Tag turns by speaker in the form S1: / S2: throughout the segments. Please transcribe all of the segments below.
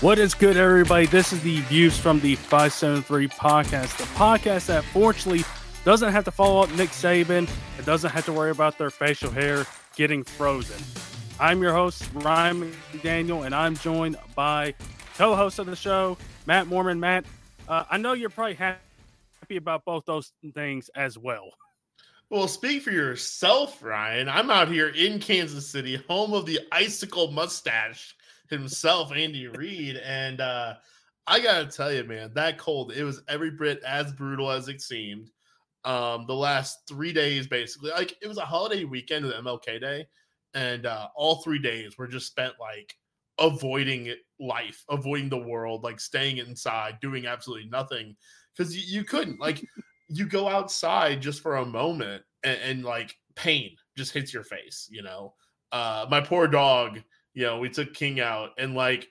S1: What is good, everybody? This is the Views from the 573 podcast, the podcast that fortunately doesn't have to follow up Nick Saban. It doesn't have to worry about their facial hair getting frozen. I'm your host, Ryan McDaniel, and I'm joined by co host of the show, Matt Mormann. Matt, uh, I know you're probably happy about both those things as well.
S2: Well, speak for yourself, Ryan. I'm out here in Kansas City, home of the icicle mustache himself, Andy Reid. And uh, I gotta tell you, man, that cold, it was every bit as brutal as it seemed. Um, the last three days, basically, like it was a holiday weekend with MLK Day, and uh, all three days were just spent like avoiding life, avoiding the world, like staying inside, doing absolutely nothing because you, you, couldn't. Like, you go outside just for a moment, and, and like pain just hits your face. You know, uh, my poor dog you know, we took King out and like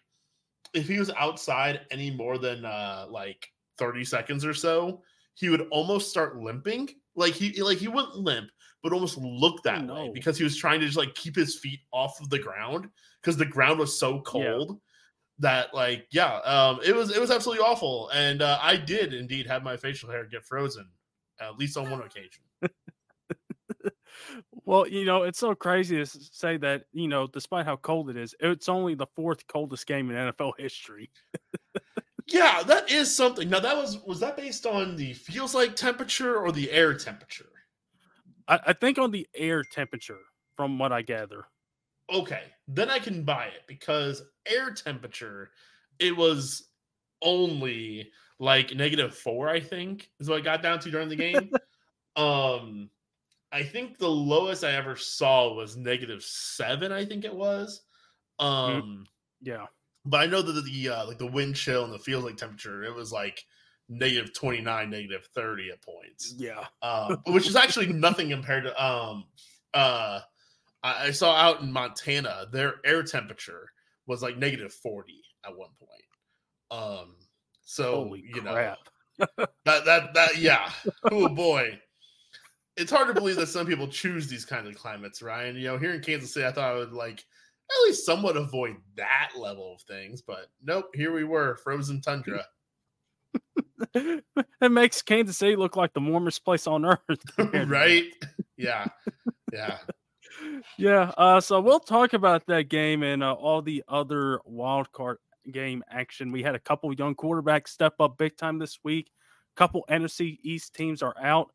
S2: if he was outside any more than uh like 30 seconds or so, he would almost start limping. Like he like he wouldn't limp, but almost look that oh, way because he was trying to just like keep his feet off of the ground because the ground was so cold. Yeah. That like yeah, um, it was it was absolutely awful, and uh, I did indeed have my facial hair get frozen, at least on one occasion.
S1: Well, you know, it's so crazy to say that, you know, despite how cold it is, it's only the fourth coldest game in NFL history.
S2: yeah, that is something. Now that was was that based on the feels like temperature or the air temperature?
S1: I, I think on the air temperature, from what I gather.
S2: Okay, then I can buy it because air temperature, it was only like negative four, I think, is what I got down to during the game. um I think the lowest I ever saw was negative seven. I think it was. Mm-hmm. Um,
S1: yeah,
S2: but I know that the uh, like the wind chill and the feels like temperature, it was like negative 29, negative 30 at points.
S1: Yeah,
S2: uh, which is actually nothing compared to um uh I, I saw out in Montana their air temperature was like negative 40 at one point. Um, so Holy you crap. know that that that yeah, oh boy it's hard to believe that some people choose these kind of climates, Ryan. You know, here in Kansas City, I thought I would like at least somewhat avoid that level of things, but nope, here we were, frozen tundra.
S1: it makes Kansas City look like the warmest place on earth,
S2: right? Yeah, yeah,
S1: yeah. Uh, so we'll talk about that game and uh, all the other wild card game action. We had a couple young quarterbacks step up big time this week. A couple NFC East teams are out.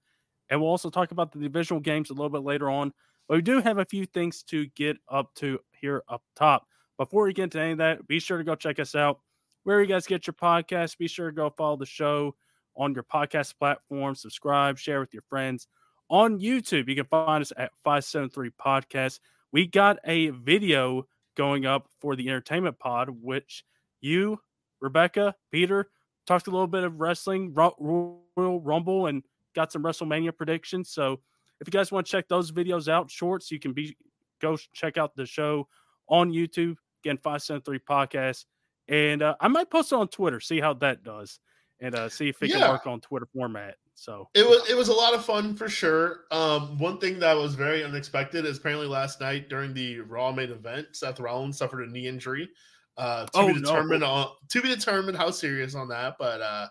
S1: And we'll also talk about the divisional games a little bit later on. But we do have a few things to get up to here up top. Before we get into any of that, be sure to go check us out. Where you guys get your podcast, be sure to go follow the show on your podcast platform, subscribe, share with your friends. On YouTube, you can find us at 573 Podcast. We got a video going up for the entertainment pod, which you, Rebecca, Peter, talked a little bit of wrestling, Royal Rumble, and got some WrestleMania predictions. So if you guys want to check those videos out, shorts, you can be go check out the show on YouTube. Again, five seven three podcast, and uh, I might post it on Twitter, see how that does, and uh, see if it yeah. can work on Twitter format. So
S2: it was it was a lot of fun for sure. Um, one thing that was very unexpected is apparently last night during the Raw main event, Seth Rollins suffered a knee injury. Uh, to oh, be determined no. on to be determined how serious on that, but uh,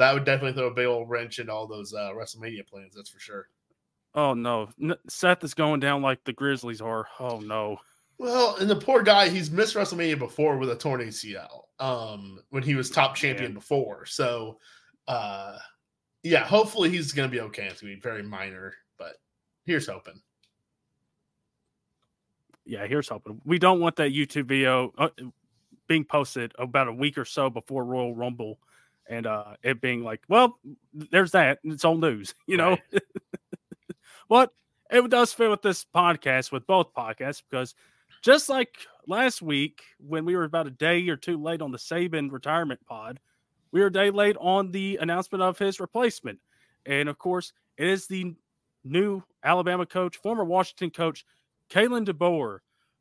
S2: that would definitely throw a big old wrench in all those uh, WrestleMania plans. That's for sure.
S1: Oh no, Seth is going down like the Grizzlies are. Oh no.
S2: Well, and the poor guy, he's missed WrestleMania before with a torn ACL. Um, when he was top champion Man. before. So, uh, yeah, hopefully he's going to be okay. It's going to be very minor, but here's hoping.
S1: Yeah, here's hoping. We don't want that YouTube video uh, being posted about a week or so before Royal Rumble and uh, it being like, well, there's that. It's old news, you know. Right. but it does fit with this podcast, with both podcasts, because just like last week when we were about a day or two late on the Saban retirement pod, we were a day late on the announcement of his replacement. And of course, it is the new Alabama coach, former Washington coach, Kalen DeBoer,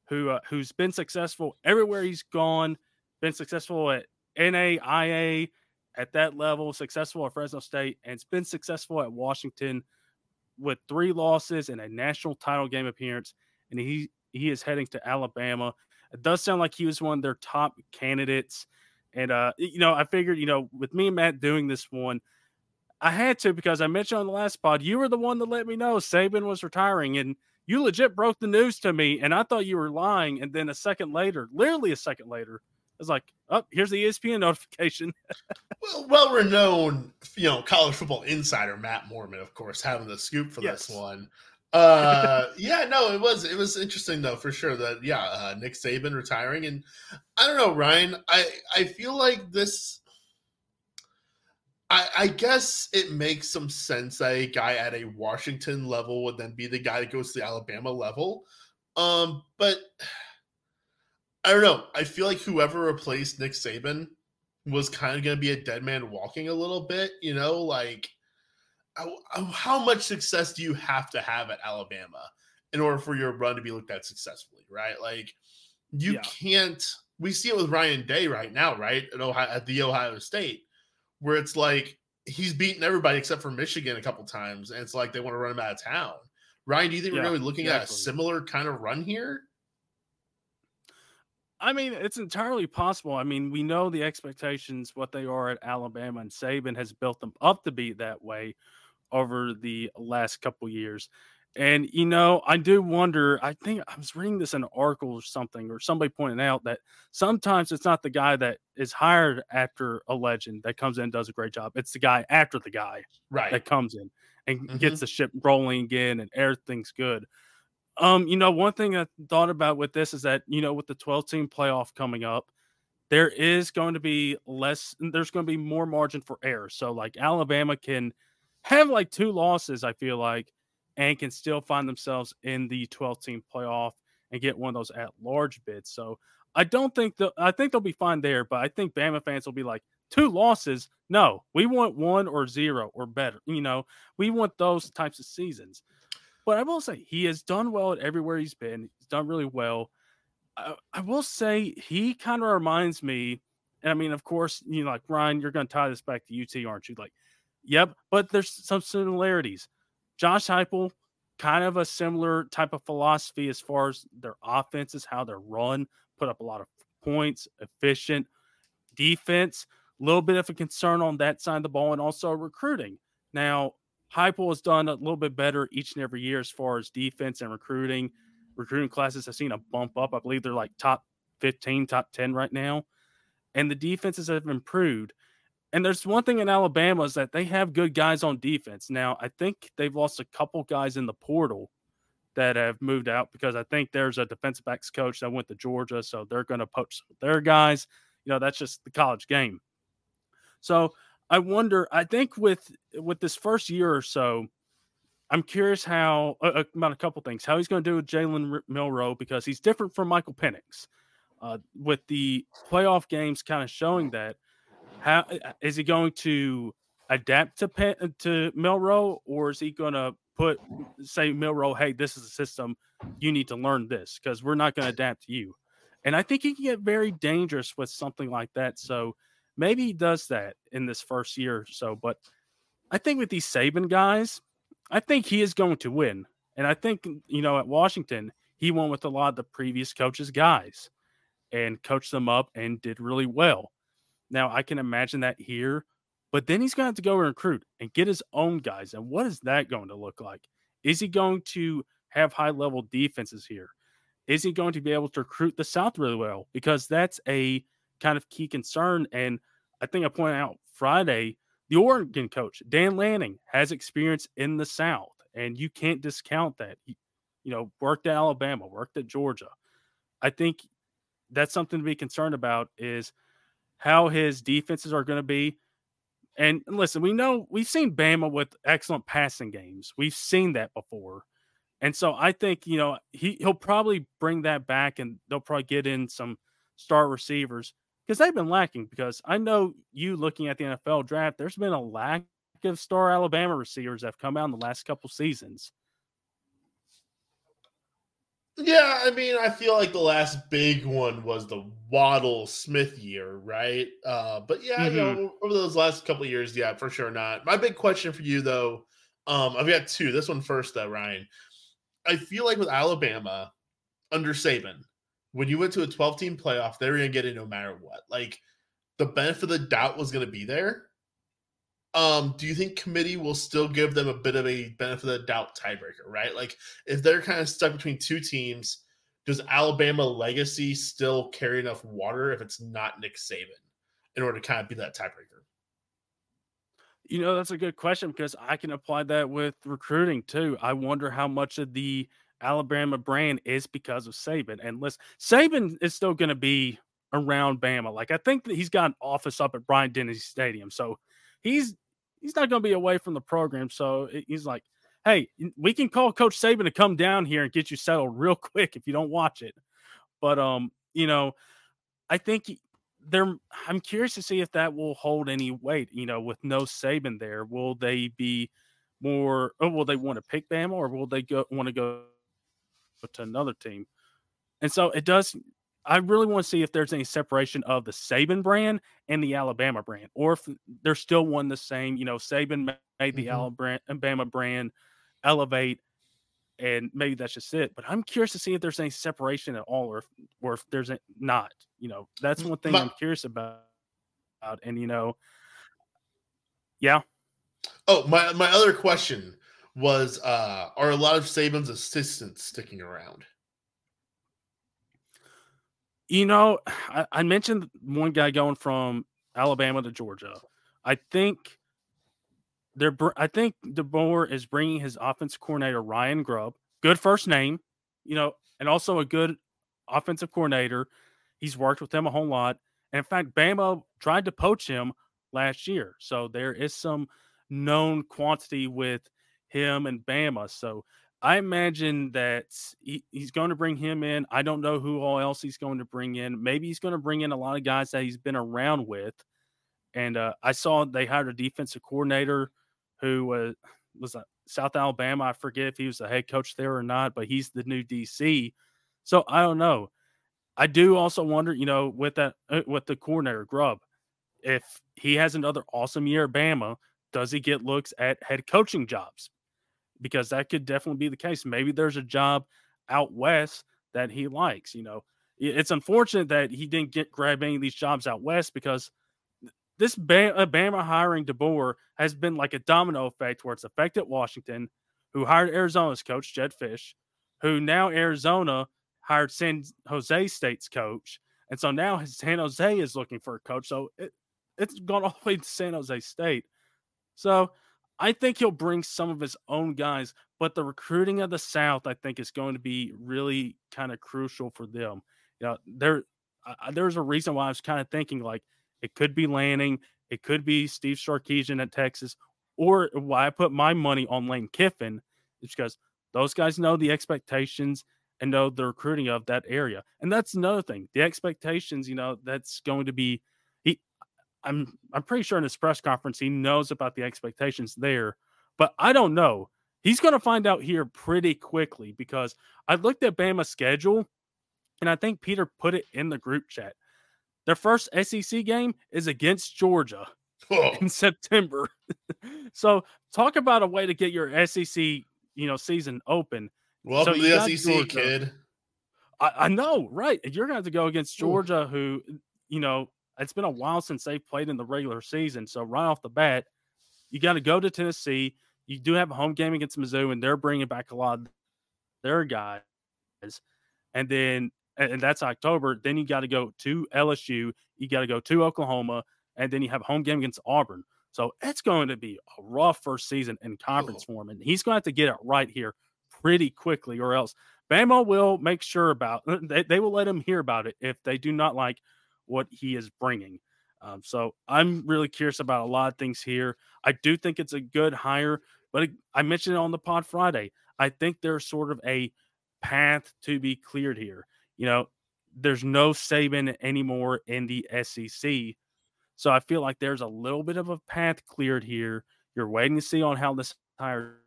S1: who uh, who's been successful everywhere he's gone, been successful at NAIA, at that level, successful at Fresno State, and it's been successful at Washington with three losses and a national title game appearance. And he he is heading to Alabama. It does sound like he was one of their top candidates And uh, you know, I figured, you know, with me and Matt doing this one, I had to because I mentioned on the last pod, you were the one that let me know Saban was retiring, and you legit broke the news to me, and I thought you were lying. And then a second later, literally a second later, I was like, "Oh, here's the ESPN notification."
S2: well, well renowned, you know, college football insider Matt Mormann, of course, having the scoop for yes. this one. Uh, yeah, no, it was it was interesting though for sure that yeah, uh, Nick Saban retiring, and I don't know, Ryan, I I feel like this I, I, guess it makes some sense that a guy at a Washington level would then be the guy that goes to the Alabama level. Um, but I don't know. I feel like whoever replaced Nick Saban was kind of going to be a dead man walking a little bit. You know, like how, how much success do you have to have at Alabama in order for your run to be looked at successfully, right? Like you yeah. can't. We see it with Ryan Day right now, right? At Ohio, at the Ohio State where it's like he's beaten everybody except for Michigan a couple times, and it's like they want to run him out of town. Ryan, do you think yeah, we're going to be looking exactly. at a similar kind of run here?
S1: I mean, it's entirely possible. I mean, we know the expectations, what they are at Alabama, and Saban has built them up to be that way over the last couple years. And you know, I do wonder. I think I was reading this in an article or something, or somebody pointed out that sometimes it's not the guy that is hired after a legend that comes in and does a great job. It's the guy after the guy
S2: right.
S1: that comes in and mm-hmm. gets the ship rolling again and everything's good. Um, you know, one thing I thought about with this is that, you know, with the 12 team playoff coming up, there is going to be less, there's going to be more margin for error. So, like, Alabama can have like two losses, I feel like, and can still find themselves in the 12 team playoff and get one of those at large bids. So I don't think the I think they'll be fine there, but I think Bama fans will be like two losses. No, we want one or zero or better. You know, we want those types of seasons. But I will say he has done well at everywhere he's been. He's done really well. I, I will say he kind of reminds me, and I mean, of course, you know, like Ryan, you're going to tie this back to UT, aren't you? Like, yep, but there's some similarities. Josh Heupel, kind of a similar type of philosophy as far as their offenses, how they're run, put up a lot of points, efficient defense. A little bit of a concern on that side of the ball, and also recruiting. Now, Heupel has done a little bit better each and every year as far as defense and recruiting. Recruiting classes have seen a bump up. I believe they're like top 15, top 10 right now. And the defenses have improved. And there's one thing in Alabama is that they have good guys on defense. Now, I think they've lost a couple guys in the portal that have moved out because I think there's a defensive backs coach that went to Georgia, so they're going to poach their guys. You know, that's just the college game. So I wonder. I think with with this first year or so, I'm curious how uh, about a couple things. How he's going to do with Jalen Milroe because he's different from Michael Penix. Uh, with the playoff games kind of showing that how uh, he going to adapt to Pen, to Milroe, or is he going to put say Milroe, hey, this is a system you need to learn this because we're not going to adapt to you. And I think he can get very dangerous with something like that. So maybe he does that in this first year or so. But I think with these Saban guys, I think he is going to win. And I think, you know, at Washington, he won with a lot of the previous coaches' guys and coached them up and did really well. Now I can imagine that here, but then he's going to have to go recruit and get his own guys. And what is that going to look like? Is he going to have high level defenses here? Is he going to be able to recruit the South really well? Because that's a kind of key concern. And I think I pointed out Friday, the Oregon coach, Dan Lanning, has experience in the South, and you can't discount that. He, you know, worked at Alabama, worked at Georgia. I think that's something to be concerned about is – how his defenses are going to be. And listen, we know we've seen Bama with excellent passing games. We've seen that before. And so I think, you know, he, he'll probably bring that back and they'll probably get in some star receivers because they've been lacking. Because I know you looking at the NFL draft, there's been a lack of star Alabama receivers that have come out in the last couple seasons.
S2: Yeah, I mean, I feel like the last big one was the Waddle Smith year, right? Uh, but yeah, mm-hmm. you know, over those last couple years, yeah, for sure not. My big question for you though, um, I've got two. This one first though, Ryan. I feel like with Alabama under Saban, when you went to a 12 team playoff, they were gonna get it no matter what. Like the benefit of the doubt was going to be there. Um, do you think committee will still give them a bit of a benefit of the doubt tiebreaker, right? Like if they're kind of stuck between two teams, does Alabama legacy still carry enough water if it's not Nick Saban in order to kind of be that tiebreaker?
S1: You know, that's a good question because I can apply that with recruiting too. I wonder how much of the Alabama brand is because of Saban. And listen, Saban is still going to be around Bama. Like I think that he's got an office up at Bryant Denny Stadium, so he's he's not going to be away from the program. So he's like, hey, we can call Coach Saban to come down here and get you settled real quick if you don't watch it. But um, you know, I think there I'm curious to see if that will hold any weight, you know, with no Saban there. Will they be more or will they want to pick Bama or will they go want to go to another team? And so it does I really want to see if there's any separation of the Saban brand and the Alabama brand, or if they're still one the same. You know, Saban made the mm-hmm. Alabama brand elevate, and maybe that's just it. But I'm curious to see if there's any separation at all, or if, or if there's a, not. You know, that's one thing I'm curious about. And you know, yeah.
S2: Oh, my my other question was: uh Are a lot of Saban's assistants sticking around?
S1: You know, I, I mentioned one guy going from Alabama to Georgia. I think they're. I think DeBoer is bringing his offensive coordinator Ryan Grubb, good first name, you know, and also a good offensive coordinator. He's worked with them a whole lot. And in fact, Bama tried to poach him last year, so there is some known quantity with him and Bama. So I imagine that he, he's going to bring him in. I don't know who all else he's going to bring in. Maybe he's going to bring in a lot of guys that he's been around with. And uh, I saw they hired a defensive coordinator who was was a South Alabama. I forget if he was the head coach there or not, but he's the new DC. So I don't know. I do also wonder, you know, with that uh, with the coordinator Grubb, if he has another awesome year at Bama, does he get looks at head coaching jobs? Because that could definitely be the case. Maybe there's a job out west that he likes. You know, it's unfortunate that he didn't get grab any of these jobs out west because this uh, Bama hiring DeBoer has been like a domino effect where it's affected Washington, who hired Arizona's coach Jedd Fisch, who now Arizona hired San Jose State's coach, and so now San Jose is looking for a coach. So it, it's gone all the way to San Jose State. So I think he'll bring some of his own guys, but the recruiting of the South, I think, is going to be really kind of crucial for them. You know, there, uh, there's a reason why I was kind of thinking like it could be Lanning, it could be Steve Sarkisian at Texas, or why I put my money on Lane Kiffin is because those guys know the expectations and know the recruiting of that area. And that's another thing. The expectations, you know, that's going to be I'm I'm pretty sure in his press conference he knows about the expectations there, but I don't know. He's going to find out here pretty quickly because I looked at Bama's schedule, and I think Peter put it in the group chat. Their first SEC game is against Georgia oh. in September. so talk about a way to get your SEC, you know, season open.
S2: Welcome so to the SEC, Georgia. kid.
S1: I, I, know, right? You're going to have to go against Georgia, Ooh. who, you know, it's been a while since they've played in the regular season. So right off the bat, you got to go to Tennessee. You do have a home game against Mizzou, and they're bringing back a lot of their guys. And then, and that's October. Then you got to go to LSU. You got to go to Oklahoma, and then you have a home game against Auburn. So it's going to be a rough first season in conference oh. form, and he's going to have to get it right here pretty quickly, or else Bama will make sure about uh, they, they will let him hear about it if they do not like what he is bringing. Um, so I'm really curious about a lot of things here. I do think it's a good hire, but I mentioned it on the pod Friday. I think there's sort of a path to be cleared here. You know, there's no Saban anymore in the SEC. So I feel like there's a little bit of a path cleared here. You're waiting to see on how this hire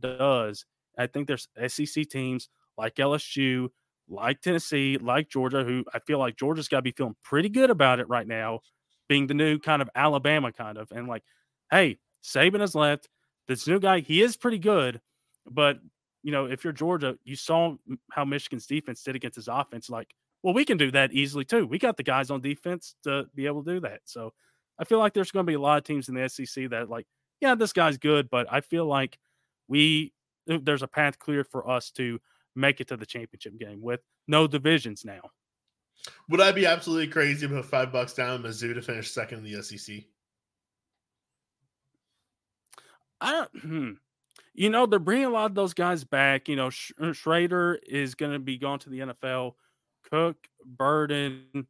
S1: does. I think there's SEC teams like LSU, like Tennessee, like Georgia, who I feel like Georgia's got to be feeling pretty good about it right now, being the new kind of Alabama kind of. And like, hey, Saban has left. This new guy, he is pretty good, but you know, if you're Georgia, you saw how Michigan's defense did against his offense. Like, well, we can do that easily too. We got the guys on defense to be able to do that. So I feel like there's going to be a lot of teams in the SEC that like, yeah, this guy's good, but I feel like we there's a path clear for us to make it to the championship game with no divisions now.
S2: Would I be absolutely crazy to put five bucks down Mizzou to finish second in the SEC?
S1: I don't. Hmm. You know, they're bringing a lot of those guys back. You know, Sh- uh, Schrader is going to be going to the NFL. Cook, Burden,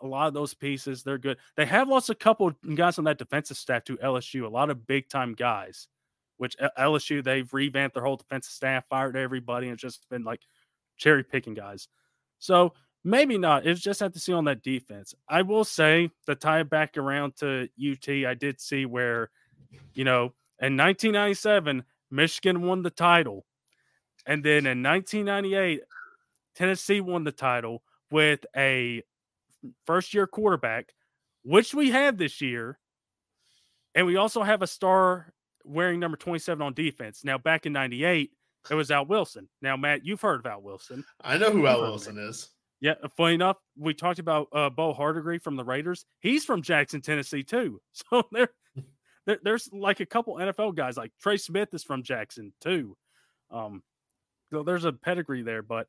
S1: a lot of those pieces, they're good. They have lost a couple guys on that defensive staff to LSU, a lot of big time guys, which uh, LSU, they've revamped their whole defensive staff, fired everybody, and it's just been like cherry picking guys. So maybe not. It's just have to see on that defense. I will say the tie back around to UT, I did see where, you know, in 1997, Michigan won the title. And then in 1998, Tennessee won the title with a first year quarterback, which we had this year. And we also have a star wearing number 27 on defense. Now, back in 98, it was Al Wilson. Now, Matt, you've heard of Al Wilson.
S2: I know who Al Wilson is.
S1: Yeah, funny enough, we talked about uh, Bo Hardegree from the Raiders. He's from Jackson, Tennessee, too. So there, there, there's like a couple NFL guys, like Trey Smith is from Jackson, too. Um, so there's a pedigree there, but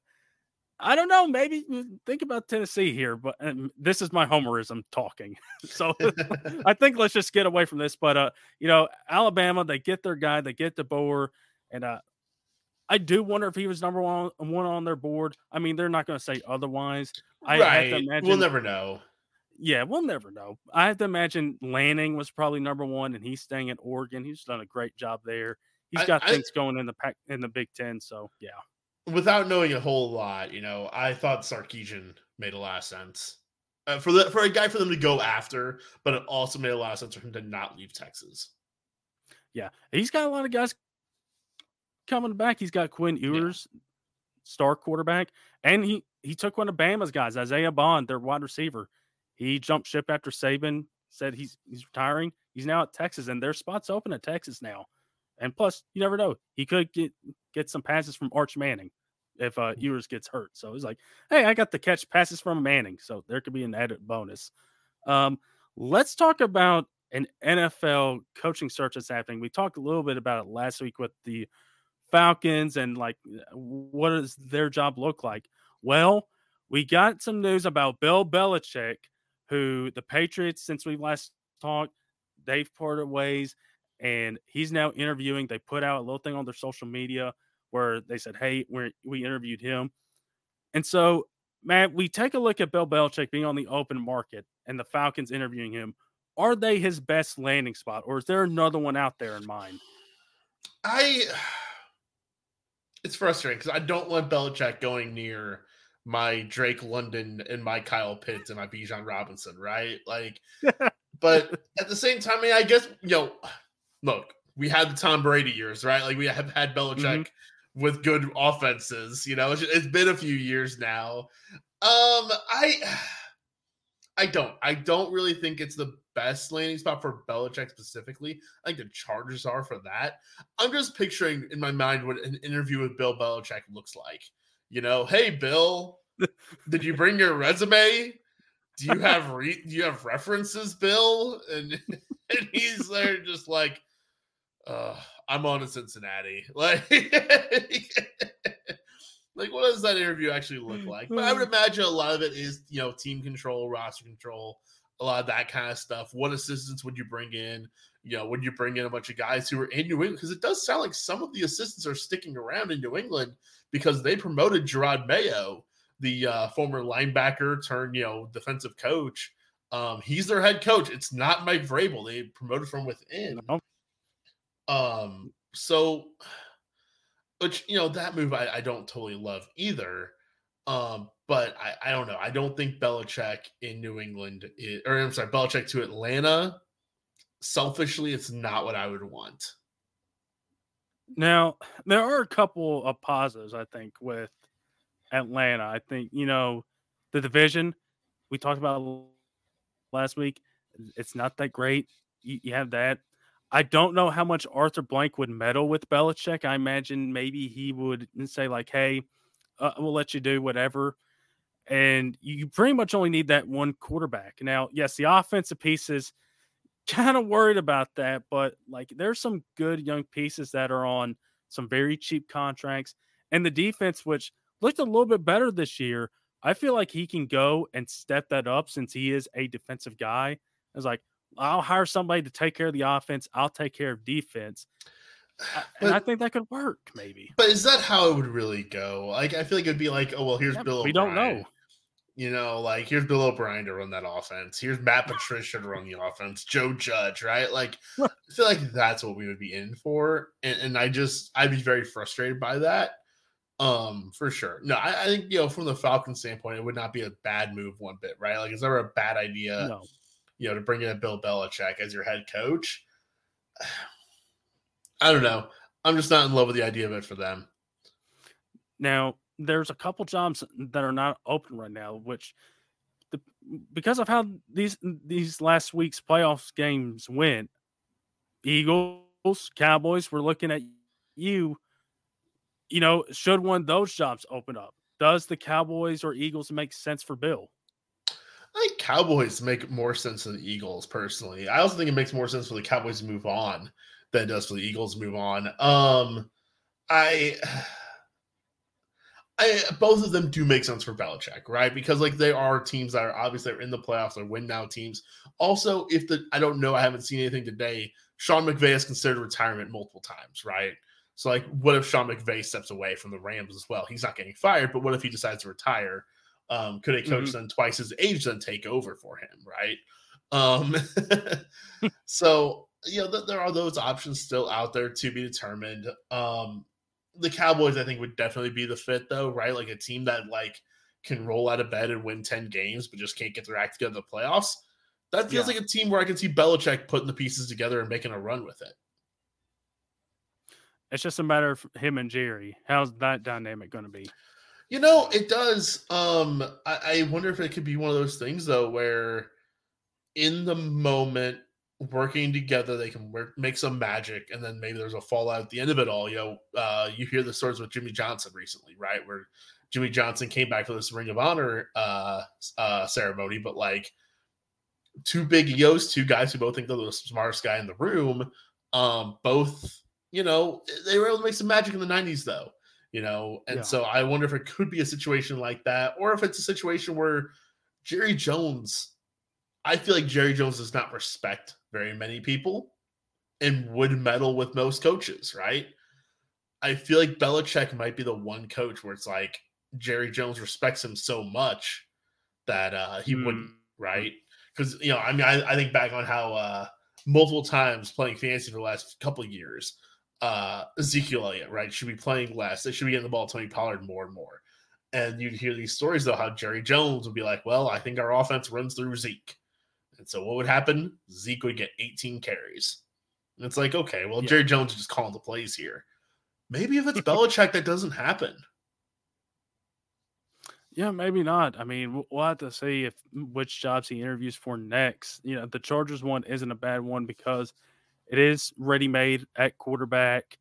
S1: I don't know. Maybe mm, think about Tennessee here, but this is my homerism talking. so I think let's just get away from this. But uh, you know, Alabama, they get their guy, they get DeBoer, and uh, I do wonder if he was number one one on their board. I mean, they're not going to say otherwise. I
S2: right. Imagine, we'll never know.
S1: Yeah, we'll never know. I have to imagine Lanning was probably number one, and he's staying at Oregon. He's done a great job there. He's got I, things I, going in the pack in the Big Ten. So yeah.
S2: Without knowing a whole lot, you know, I thought Sarkisian made a lot of sense uh, for the for a guy for them to go after, but it also made a lot of sense for him to not leave Texas.
S1: Yeah, he's got a lot of guys coming back. He's got Quinn Ewers, yeah. star quarterback, and he he took one of Bama's guys, Isaiah Bond, their wide receiver. He jumped ship after Saban said he's he's retiring. He's now at Texas, and their spots open at Texas now. And plus, you never know, he could get get some passes from Arch Manning if uh, mm. Ewers gets hurt. So he's like, hey, I got the catch passes from Manning, so there could be an added bonus. Um, let's talk about an NFL coaching search that's happening. We talked a little bit about it last week with the Falcons and like what does their job look like? Well, we got some news about Bill Belichick, who the Patriots, since we last talked, they've parted ways and he's now interviewing. They put out a little thing on their social media where they said, Hey, we we interviewed him. And so, Matt, we take a look at Bill Belichick being on the open market and the Falcons interviewing him. Are they his best landing spot, or is there another one out there in mind?
S2: I it's frustrating because I don't want Belichick going near my Drake London and my Kyle Pitts and my Bijan Robinson, right? Like, but at the same time, I, mean, I guess you know, look, we had the Tom Brady years, right? Like we have had Belichick mm-hmm. With good offenses. You know, it's, it's been a few years now. Um, I. I don't. I don't really think it's the best landing spot for Belichick specifically. I think the Chargers are for that. I'm just picturing in my mind what an interview with Bill Belichick looks like. You know, hey Bill, did you bring your resume? Do you have re- do you have references, Bill? And and he's there just like, uh, I'm on to Cincinnati. Like like what does that interview actually look like? But I would imagine a lot of it is, you know, team control, roster control, a lot of that kind of stuff. What assistants would you bring in? You know, would you bring in a bunch of guys who are in New England? Because it does sound like some of the assistants are sticking around in New England because they promoted Jerod Mayo, the uh, former linebacker turned, you know, defensive coach. Um, he's their head coach. It's not Mike Vrabel. They promoted from within. Um, so which you know that move I, I don't totally love either. Um, but I, I don't know. I don't think Belichick in New England, is, or I'm sorry, Belichick to Atlanta. Selfishly, it's not what I would want.
S1: Now there are a couple of positives I think with Atlanta. I think you know the division we talked about last week. It's not that great. You, you have that. I don't know how much Arthur Blank would meddle with Belichick. I imagine maybe he would say like, "Hey, uh, we'll let you do whatever." and you pretty much only need that one quarterback. Now, yes, the offensive pieces kind of worried about that, but like there's some good young pieces that are on some very cheap contracts, and the defense, which looked a little bit better this year. I feel like he can go and step that up since he is a defensive guy. It's like I'll hire somebody to take care of the offense. I'll take care of defense. And I think that could work, maybe.
S2: But is that how it would really go? Like, I feel like it'd be like, oh well, here's yeah, Bill.
S1: We
S2: O'Brien.
S1: don't know.
S2: You know, like here's Bill O'Brien to run that offense. Here's Matt Patricia to run the offense. Joe Judge, right? Like, I feel like that's what we would be in for, and, and I just I'd be very frustrated by that. Um, for sure. No, I, I, think you know from the Falcon standpoint, it would not be a bad move one bit, right? Like, it's never a bad idea, no. You know, to bring in a Bill Belichick as your head coach. I don't know. I'm just not in love with the idea of it for them.
S1: Now, there's a couple jobs that are not open right now, which the, because of how these these last week's playoffs games went, Eagles, Cowboys, we're looking at you. You know, should one of those jobs open up? Does the Cowboys or Eagles make sense for Bill?
S2: I think Cowboys make more sense than the Eagles personally. I also think it makes more sense for the Cowboys to move on than it does for the Eagles to move on. Um, I I, both of them do make sense for Belichick, right? Because like they are teams that are obviously are in the playoffs, they're win now teams. Also, if the I don't know, I haven't seen anything today. Sean McVay has considered retirement multiple times, right? So like, what if Sean McVay steps away from the Rams as well? He's not getting fired, but what if he decides to retire? Um, could a coach mm-hmm. then twice his age then take over for him, right? Um, so you know, th- there are those options still out there to be determined. Um, the Cowboys, I think, would definitely be the fit, though, right? Like a team that like can roll out of bed and win ten games, but just can't get their act together in the playoffs. That feels yeah. like a team where I can see Belichick putting the pieces together and making a run with it.
S1: It's just a matter of him and Jerry. How's that dynamic going to be?
S2: You know, it does. Um, I, I wonder if it could be one of those things though, where in the moment working together they can work, make some magic and then maybe there's a fallout at the end of it all you know uh, you hear the stories with jimmy johnson recently right where jimmy johnson came back for this ring of honor uh, uh, ceremony but like two big egos two guys who both think they're the smartest guy in the room um, both you know they were able to make some magic in the 90s though you know and yeah. so i wonder if it could be a situation like that or if it's a situation where jerry jones I feel like Jerry Jones does not respect very many people and would meddle with most coaches, right? I feel like Belichick might be the one coach where it's like Jerry Jones respects him so much that uh, he mm. wouldn't, right? Because you know, I mean, I, I, think back on how uh, multiple times playing fantasy for the last couple of years, uh, Ezekiel Elliott, right, should be playing less. They should be getting the ball to Tony Pollard more and more. And you'd hear these stories though how Jerry Jones would be like, "Well, I think our offense runs through Zeke." And so what would happen? Zeke would get 18 carries. And it's like, okay, well, yeah. Jerry Jones is just calling the plays here. Maybe if it's Belichick, that doesn't happen.
S1: Yeah, maybe not. I mean, we'll have to see if which jobs he interviews for next. You know, the Chargers one isn't a bad one because it is ready made at quarterback,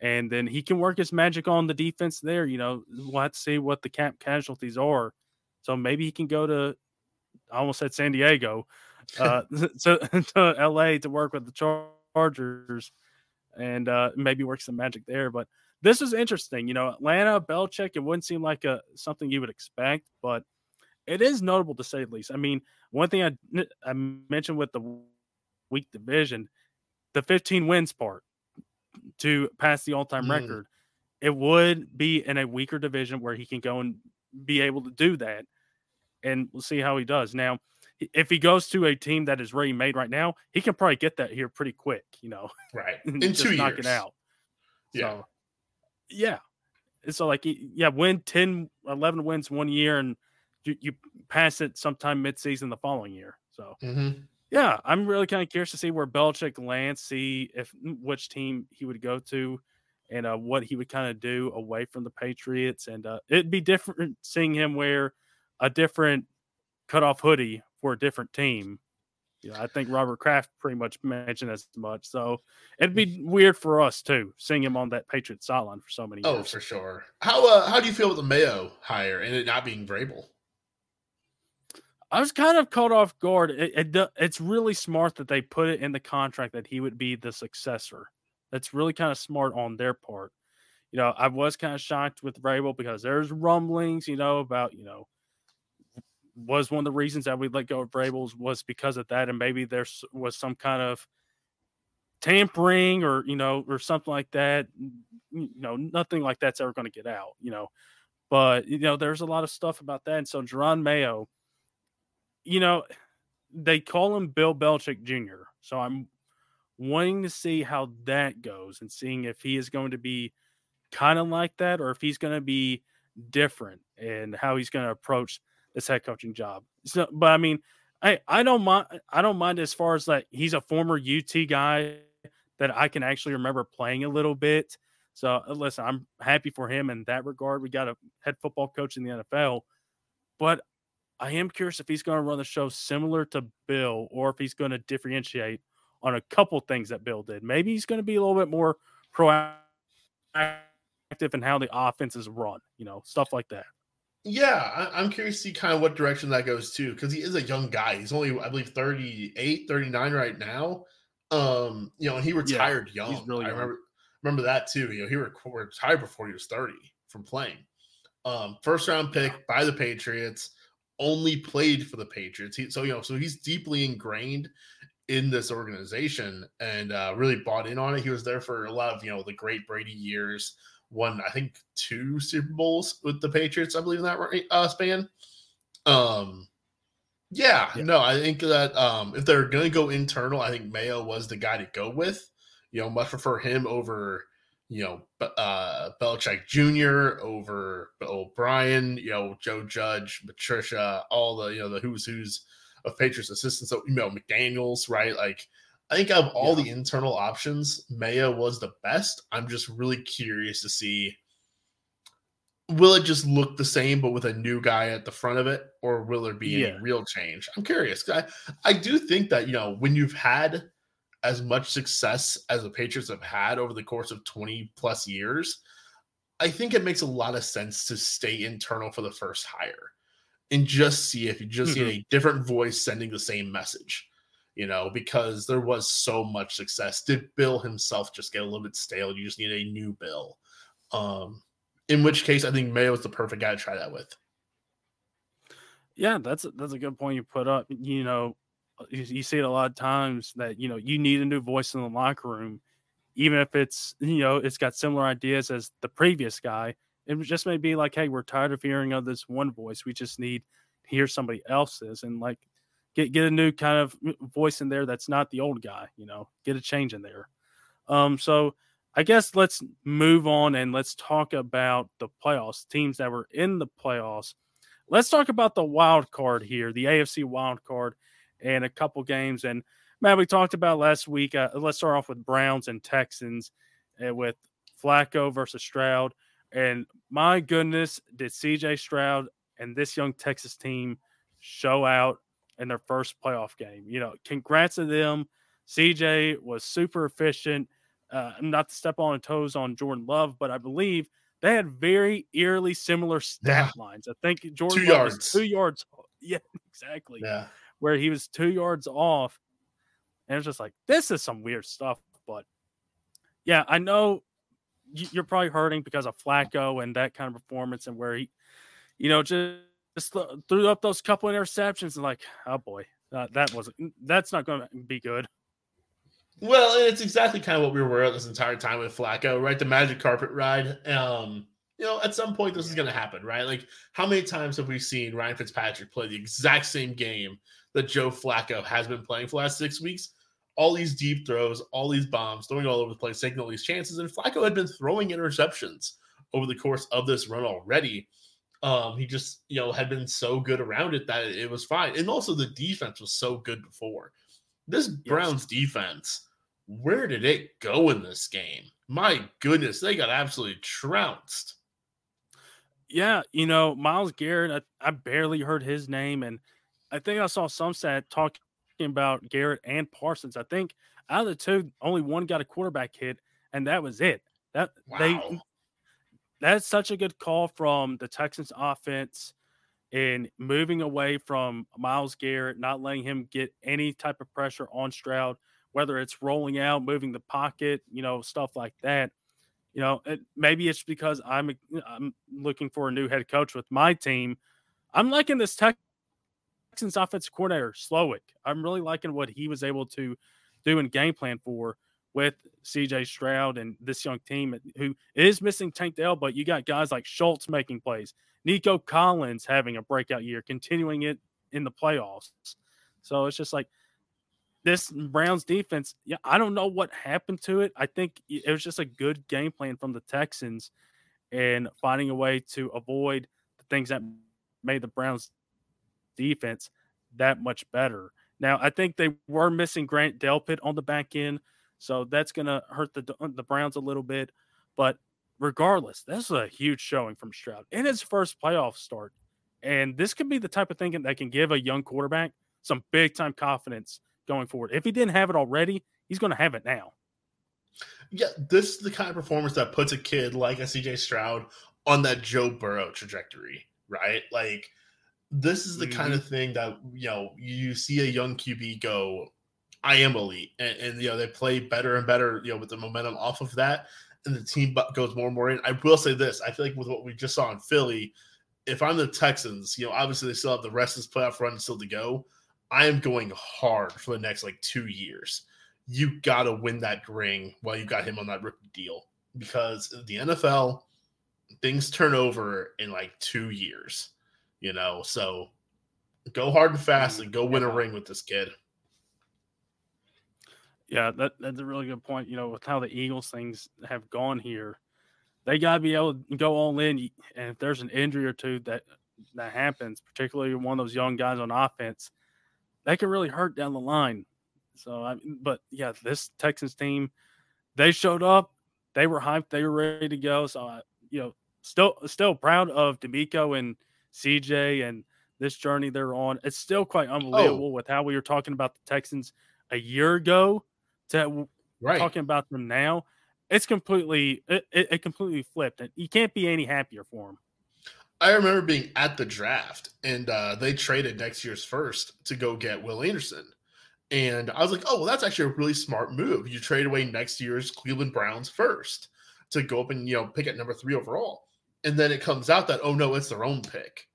S1: and then he can work his magic on the defense there. You know, we'll have to see what the cap casualties are. So maybe he can go to, I almost said San Diego, uh, to, to LA to work with the Chargers and uh, maybe work some magic there. But this is interesting. You know, Atlanta, Belichick, it wouldn't seem like a something you would expect, but it is notable to say the least. I mean, one thing I, I mentioned with the weak division, the 15 wins part to pass the all time mm. record, it would be in a weaker division where he can go and be able to do that. And we'll see how he does. Now, if he goes to a team that is ready made right now, he can probably get that here pretty quick, you know.
S2: Right. In two knock years. it out.
S1: Yeah. So, yeah. So like yeah, win 10 11 wins one year and you, you pass it sometime midseason the following year. So mm-hmm. Yeah, I'm really kind of curious to see where Belichick lands, see if which team he would go to and uh, what he would kind of do away from the Patriots. And uh, it'd be different seeing him wear a different cutoff hoodie for a different team. Know, I think Robert Kraft pretty much mentioned as much. So it'd be weird for us too, seeing him on that Patriot sideline for so many
S2: oh,
S1: years.
S2: Oh, for sure. How uh, how do you feel with the Mayo hire and it not being Vrabel?
S1: I was kind of caught off guard. It, it, it's really smart that they put it in the contract that he would be the successor. That's really kind of smart on their part. You know, I was kind of shocked with Vrabel because there's rumblings, you know, about you know, was one of the reasons that we let go of Vrabel was because of that, and maybe there was some kind of tampering or you know or something like that. You know, nothing like that's ever going to get out. You know, but you know, there's a lot of stuff about that, and so Jerod Mayo you know, they call him Bill Belichick Jr. So I'm wanting to see how that goes and seeing if he is going to be kind of like that or if he's going to be different and how he's going to approach this head coaching job. So, but I mean, I I don't mind. I don't mind as far as like he's a former UT guy that I can actually remember playing a little bit. So uh, listen, I'm happy for him in that regard. We got a head football coach in the NFL, but I am curious if he's going to run the show similar to Bill or if he's going to differentiate on a couple things that Bill did. Maybe he's going to be a little bit more proactive in how the offense is run, you know, stuff like that.
S2: Yeah, I, am curious to see kind of what direction that goes to because he is a young guy. He's only, I believe, 38, 39 right now. Um, you know, and he retired yeah, young. Really I remember remember that too. You know, he retired before he was 30 from playing. Um, first round pick by the Patriots only played for the Patriots. He, so you know, so he's deeply ingrained in this organization and uh, really bought in on it. He was there for a lot of you know the great Brady years. Won I think two Super Bowls with the Patriots. I believe in that uh, span. Um, yeah, yeah, no, I think that um, if they're going to go internal, I think Mayo was the guy to go with. You know, much prefer him over you know, uh, Belichick Jr. over O'Brien, you know, Joe Judge, Patricia, all the, you know, the who's who's of Patriots assistants. So, you know, McDaniels, right? Like, I think of all yeah. the internal options, Mayo was the best. I'm just really curious to see will it just look the same but with a new guy at the front of it, or will there be yeah. any real change? I'm curious. I, I do think that, you know, when you've had as much success as the Patriots have had over the course of 20 plus years, I think it makes a lot of sense to stay internal for the first hire and just see if you just mm-hmm. a different voice sending the same message, you know, because there was so much success. Did Bill himself just get a little bit stale? You just need a new Bill. Um, in which case, I think Mayo is the perfect guy to try that with.
S1: Yeah, that's a, that's a good point you put up. You know, you, you see it a lot of times that you know you need a new voice in the locker room, even if it's you know it's got similar ideas as the previous guy. It just may be like, hey, we're tired of hearing of this one voice. We just need to hear somebody else's and like get get a new kind of voice in there that's not the old guy. You know, get a change in there. Um, so I guess let's move on and let's talk about the playoffs, teams that were in the playoffs. Let's talk about the wild card here, the AFC wild card and a couple games. And man, we talked about last week. Uh, let's start off with Browns and Texans uh, with Flacco versus Stroud. And my goodness, did CJ Stroud and this young Texas team show out in their first playoff game? You know, congrats to them. CJ was super efficient. Uh, not to step on toes on Jordan Love, but I believe they had very eerily similar stat yeah. lines. I think Jordan two Love yards, two yards. Yeah, exactly.
S2: Yeah,
S1: where he was two yards off. And it's just like, this is some weird stuff. But yeah, I know you're probably hurting because of Flacco and that kind of performance and where he, you know, just, just threw up those couple interceptions and like, oh boy, uh, that wasn't, that's not going to be good.
S2: Well, it's exactly kind of what we were at this entire time with Flacco, right? The magic carpet ride. Um, you know, at some point this is going to happen, right? Like, how many times have we seen Ryan Fitzpatrick play the exact same game that Joe Flacco has been playing for the last six weeks. All these deep throws, all these bombs, throwing all over the place, taking all these chances. And Flacco had been throwing interceptions over the course of this run already. Um, he just, you know, had been so good around it that it was fine. And also the defense was so good before. This Browns defense, where did it go in this game? My goodness, they got absolutely trounced.
S1: Yeah, you know, Myles Garrett, I, I barely heard his name, and I think I saw some stat talking about Garrett and Parsons. I think out of the two, only one got a quarterback hit, and that was it. That wow. they that's such a good call from the Texans offense. in moving away from Myles Garrett, not letting him get any type of pressure on Stroud, whether it's rolling out, moving the pocket, you know, stuff like that. You know, it, maybe it's because I'm I'm looking for a new head coach with my team. I'm liking this Texans offensive coordinator Slowik. I'm really liking what he was able to do and game plan for with CJ Stroud and this young team who is missing Tank Dell, but you got guys like Schultz making plays, Nico Collins having a breakout year, continuing it in the playoffs. So it's just like this Browns defense. Yeah, I don't know what happened to it. I think it was just a good game plan from the Texans and finding a way to avoid the things that made the Browns defense that much better. Now, I think they were missing Grant Delpit on the back end, so that's going to hurt the the Browns a little bit. But regardless, this is a huge showing from Stroud in his first playoff start. And this could be the type of thing that can give a young quarterback some big time confidence going forward. If he didn't have it already, he's going to have it now.
S2: Yeah, this is the kind of performance that puts a kid like a CJ Stroud on that Joe Burrow trajectory, right? Like this is the mm-hmm. kind of thing that you know you see a young QB go, I am elite, and, and you know they play better and better, you know, with the momentum off of that, and the team goes more and more in. I will say this: I feel like with what we just saw in Philly, if I'm the Texans, you know, obviously they still have the rest of this playoff run still to go. I am going hard for the next like two years. You got to win that ring while you got him on that rookie deal because the NFL things turn over in like two years, you know. So go hard and fast and go mm-hmm. win a ring with this kid.
S1: Yeah, that, that's a really good point. You know, with how the Eagles things have gone here, they got to be able to go all in. And if there's an injury or two that that happens, particularly one of those young guys on offense, that could really hurt down the line. So, I but yeah, this Texans team, they showed up, they were hyped, they were ready to go. So, I, you know, still still proud of DeMeco and CJ and this journey they're on. It's still quite unbelievable oh. with how we were talking about the Texans a year ago to right. talking about them now. It's completely it, it completely flipped, and you can't be any happier for them.
S2: I remember being at the draft and uh, they traded next year's first to go get Will Anderson. And I was like, oh, well, that's actually a really smart move. You trade away next year's Cleveland Browns first to go up and, you know, pick at number three overall. And then it comes out that, oh, no, it's their own pick.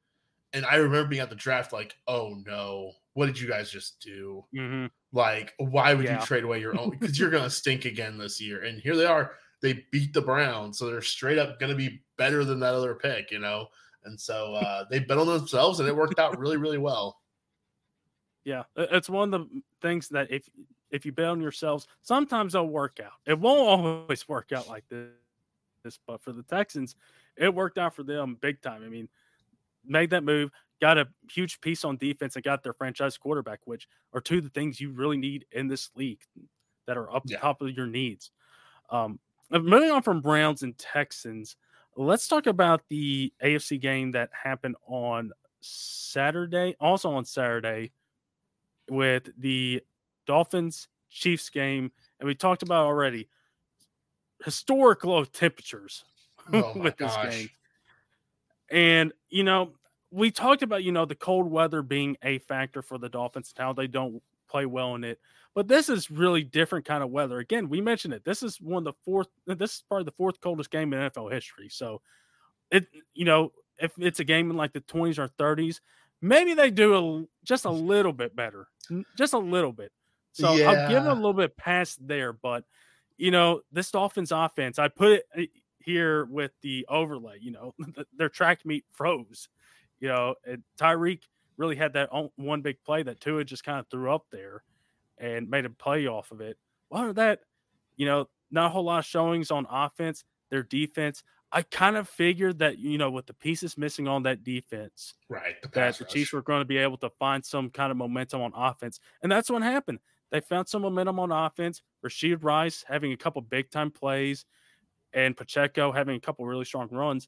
S2: And I remember being at the draft like, oh, no, what did you guys just do? Mm-hmm. Like, why would yeah. you trade away your own? Because you're going to stink again this year. And here they are. They beat the Browns. So they're straight up going to be better than that other pick, you know? And so uh, they bet on themselves, and it worked out really, really well.
S1: Yeah, it's one of the things that if if you bet on yourselves, sometimes they'll work out. It won't always work out like this, but for the Texans, it worked out for them big time. I mean, made that move, got a huge piece on defense, and got their franchise quarterback, which are two of the things you really need in this league that are up yeah. top of your needs. Um, moving on from Browns and Texans, let's talk about the AFC game that happened on Saturday, also on Saturday, with the Dolphins Chiefs game. And we talked about already historic low temperatures oh with this game. And, you know, we talked about, you know, the cold weather being a factor for the Dolphins and how they don't play well in it. But this is really different kind of weather. Again, we mentioned it. This is one of the fourth. This is probably the fourth coldest game in NFL history. So, it you know if it's a game in like the 20s or 30s, maybe they do a, just a little bit better, just a little bit. So yeah. I'll give them a little bit past there. But you know this Dolphins offense, I put it here with the overlay. You know their track meet froze. You know Tyreek really had that one big play that Tua just kind of threw up there and made a play off of it. Well, that, you know, not a whole lot of showings on offense, their defense. I kind of figured that, you know, with the pieces missing on that defense,
S2: right,
S1: the that the Chiefs were going to be able to find some kind of momentum on offense. And that's what happened. They found some momentum on offense. Rashee Rice having a couple big time plays and Pacheco having a couple really strong runs.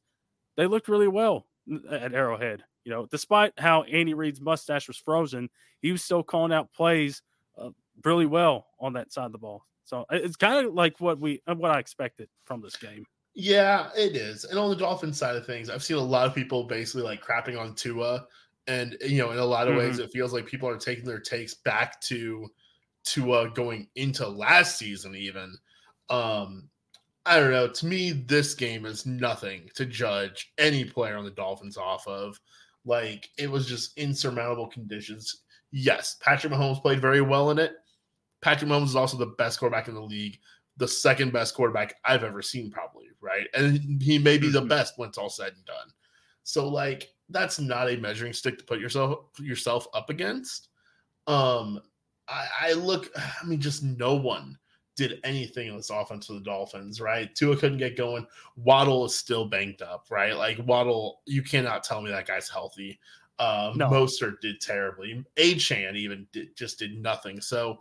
S1: They looked really well at Arrowhead. You know, despite how Andy Reid's mustache was frozen, he was still calling out plays uh, really well on that side of the ball. So it's kind of like what we uh, what I expected from this game.
S2: Yeah, it is. And on the Dolphins side of things, I've seen a lot of people basically like crapping on Tua. And you know, in a lot of mm-hmm. ways, it feels like people are taking their takes back to Tua going into last season, even. Um, I don't know. To me, this game is nothing to judge any player on the Dolphins off of. Like it was just insurmountable conditions. Yes, Patrick Mahomes played very well in it. Patrick Mahomes is also the best quarterback in the league, the second best quarterback I've ever seen, probably, right? And he may be the mm-hmm. best when it's all said and done. So, like, that's not a measuring stick to put yourself yourself up against. Um, I, I look, I mean, just no one did anything in this offense for the Dolphins, right? Tua couldn't get going. Waddle is still banked up, right? Like Waddle, you cannot tell me that guy's healthy. Um, no. Mostert did terribly. Achane even did, just did nothing. So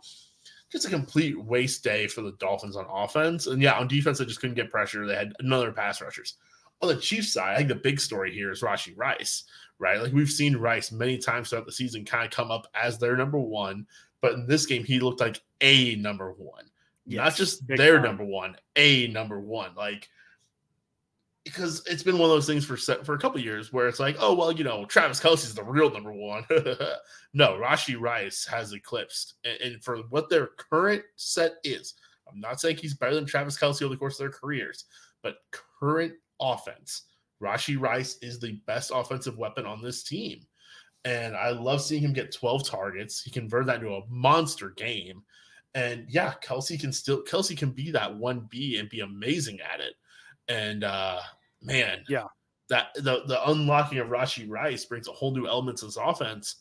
S2: just a complete waste day for the Dolphins on offense. And yeah, on defense, they just couldn't get pressure. They had another pass rushers. On the Chiefs side, I think the big story here is Rashee Rice, right? Like we've seen Rice many times throughout the season kind of come up as their number one, but in this game, he looked like a number one yes, not just their time. number one, a number one. Like because it's been one of those things for for a couple years where it's like, oh well, you know, Travis Kelce's the real number one. no, Rashee Rice has eclipsed, and, and, for what their current set is, I'm not saying he's better than Travis Kelce over the course of their careers, but current offense, Rashee Rice is the best offensive weapon on this team. And I love seeing him get 12 targets. He converted that into a monster game. And yeah, Kelce can still Kelce can be that one B and be amazing at it. And uh man,
S1: yeah,
S2: that the the unlocking of Rashee Rice brings a whole new element to this offense.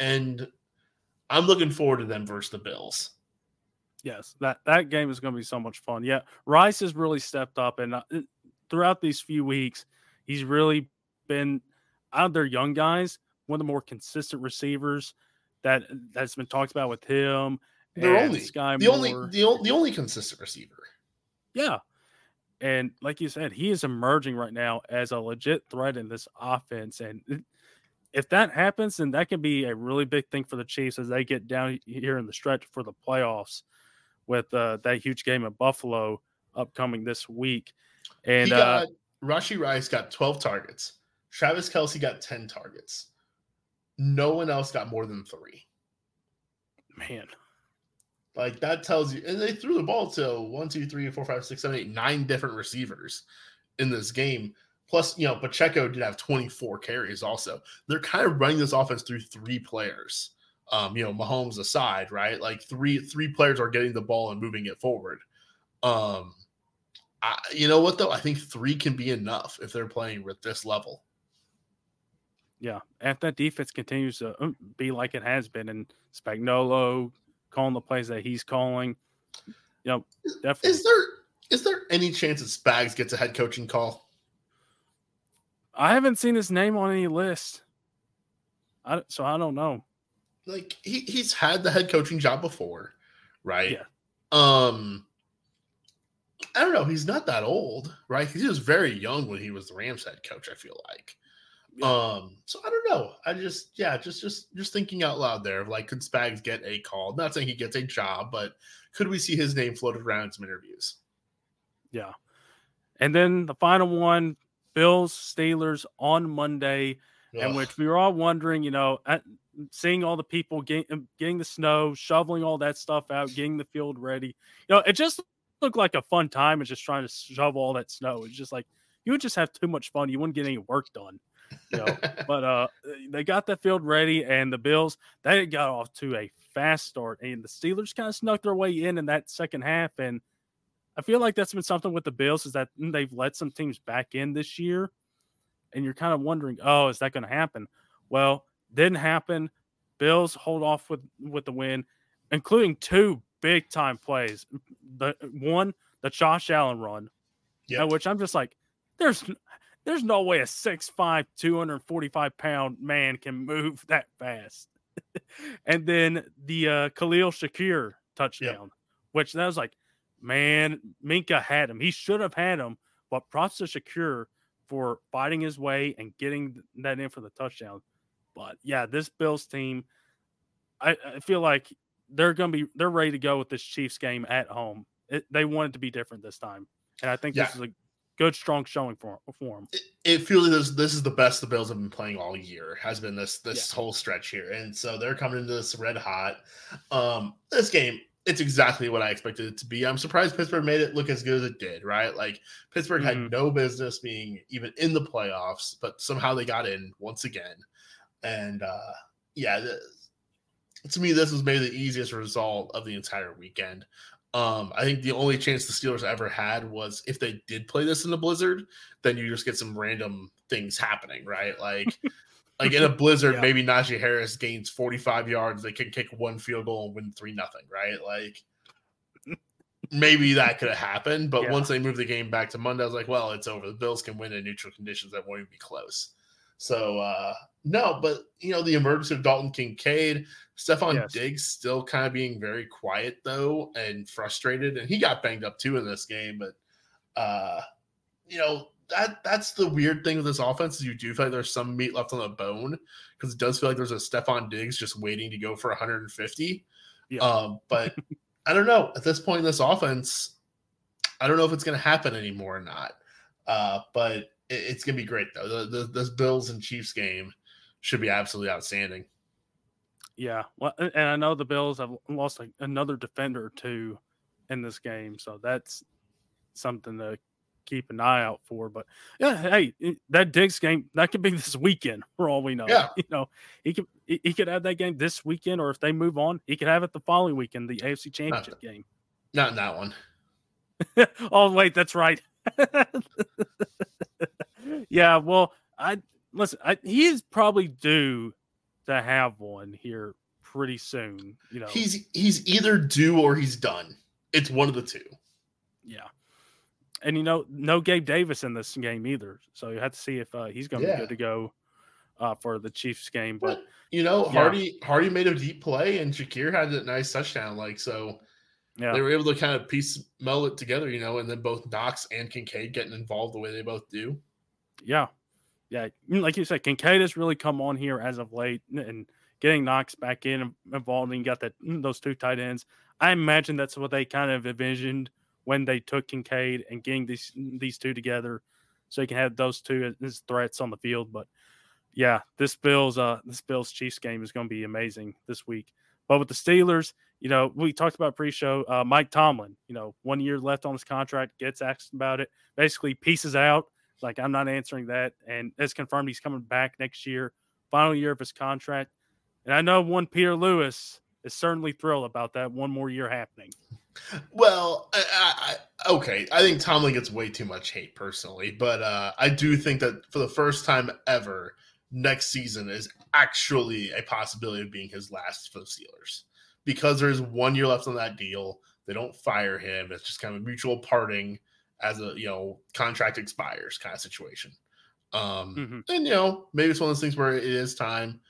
S2: And I'm looking forward to them versus the Bills.
S1: Yes, that that game is going to be so much fun. Yeah, Rice has really stepped up, and uh, throughout these few weeks, he's really been out of their young guys one of the more consistent receivers that that's been talked about with him
S2: they're only Sky the Moore. only the, the only consistent receiver.
S1: Yeah. And like you said, he is emerging right now as a legit threat in this offense. And if that happens, then that can be a really big thing for the Chiefs as they get down here in the stretch for the playoffs with uh, that huge game at Buffalo upcoming this week. And
S2: got, uh, Rashee Rice got 12 targets. Travis Kelce got 10 targets. No one else got more than three.
S1: Man.
S2: Like that tells you, and they threw the ball to one, two, three, four, five, six, seven, eight, nine different receivers in this game. Plus, you know, Pacheco did have 24 carries also. They're kind of running this offense through three players. Um, you know, Mahomes aside, right? Like three three players are getting the ball and moving it forward. Um, I, you know what though? I think three can be enough if they're playing with this level.
S1: Yeah, if that defense continues to um, be like it has been, and Spagnuolo, calling the plays that he's calling. You know, definitely.
S2: Is there is there any chance that Spags gets a head coaching call?
S1: I haven't seen his name on any list. I, so I don't know.
S2: Like he, he's had the head coaching job before, right?
S1: Yeah.
S2: Um I don't know. He's not that old, right? He was very young when he was the Rams head coach, I feel like. Um, so I don't know. I just yeah, just just just thinking out loud there like could Spags get a call? Not saying he gets a job, but could we see his name floated around in some interviews?
S1: Yeah. And then the final one, Bills Steelers on Monday, Ugh. in which we were all wondering, you know, at, seeing all the people getting, um, getting the snow, shoveling all that stuff out, getting the field ready. You know, it just looked like a fun time. It's just trying to shovel all that snow. It's just like you would just have too much fun. You wouldn't get any work done. You know, but uh, they got that field ready, and the Bills they got off to a fast start, and the Steelers kind of snuck their way in in that second half. And I feel like that's been something with the Bills is that they've let some teams back in this year, and you're kind of wondering, oh, is that going to happen? Well, didn't happen. Bills hold off with with the win, including two big time plays. The one, the Josh Allen run, yeah, which I'm just like, there's there's no way a 6'5, 245 pound man can move that fast. and then the uh, Khalil Shakir touchdown, yep. which that was like, man, Minkah had him. He should have had him, but props to Shakir for fighting his way and getting that in for the touchdown. But yeah, this Bills team, I, I feel like they're going to be they're ready to go with this Chiefs game at home. It, they want it to be different this time, and I think yeah. this is a good, strong showing for for him.
S2: It, it feels like this this is the best the Bills have been playing all year. Has been this this yeah. whole stretch here, and so they're coming into this red hot. Um, this game, it's exactly what I expected it to be. I'm surprised Pittsburgh made it look as good as it did. Right, like Pittsburgh mm-hmm. had no business being even in the playoffs, but somehow they got in once again. And uh, yeah, the, to me, this was maybe the easiest result of the entire weekend. Um, I think the only chance the Steelers ever had was if they did play this in the blizzard, then you just get some random things happening, right? Like, like in a blizzard, yeah. maybe Najee Harris gains 45 yards, they can kick one field goal and win three nothing, right? Like, maybe that could have happened. But yeah. once they moved the game back to Monday, I was like, well, it's over. The Bills can win in neutral conditions. That won't even be close. So uh no, but you know, the emergence of Dalton Kincaid, Stefon yes. Diggs still kind of being very quiet though and frustrated. And he got banged up too in this game, but uh you know, that that's the weird thing with this offense is you do feel like there's some meat left on the bone because it does feel like there's a Stefon Diggs just waiting to go for 150. Yeah. Um, but I don't know. At this point in this offense, I don't know if it's gonna happen anymore or not. Uh, but it's gonna be great though. The, the, this Bills and Chiefs game should be absolutely outstanding.
S1: Yeah, well, and I know the Bills have lost like another defender or two in this game, so that's something to keep an eye out for. But yeah, hey, that Diggs game that could be this weekend for all we know.
S2: Yeah,
S1: you know, he could he could have that game this weekend, or if they move on, he could have it the following weekend, the AFC Championship
S2: not,
S1: game.
S2: Not in that one.
S1: oh wait, that's right. yeah, well, I listen. I, he is probably due to have one here pretty soon. You know,
S2: he's he's either due or he's done. It's one of the two.
S1: Yeah, and you know, no Gabe Davis in this game either. So you have to see if uh, he's going to yeah. be good to go uh, for the Chiefs game. But,
S2: you know, Hardy yeah. Hardy made a deep play, and Shakir had a nice touchdown. Like so, yeah. they were able to kind of piece meld it together, you know, and then both Knox and Kincaid getting involved the way they both do.
S1: Yeah. Yeah. Like you said, Kincaid has really come on here as of late and getting Knox back in involved and got that mm, those two tight ends. I imagine that's what they kind of envisioned when they took Kincaid and getting these these two together so you can have those two as threats on the field. But yeah, this Bills uh this Bills Chiefs game is going to be amazing this week. But with the Steelers, you know, we talked about pre-show. Uh, Mike Tomlin, you know, one year left on his contract, gets asked about it, basically pieces out. Like I'm not answering that, and it's confirmed he's coming back next year, final year of his contract. And I know one Peter Lewis is certainly thrilled about that one more year happening.
S2: Well, I, I, okay, I think Tomlin gets way too much hate personally, but uh, I do think that for the first time ever, next season is actually a possibility of being his last for the Steelers because there's one year left on that deal. They don't fire him. It's just kind of a mutual parting as a you know contract expires kind of situation. Um, mm-hmm. and you know maybe it's one of those things where it is time.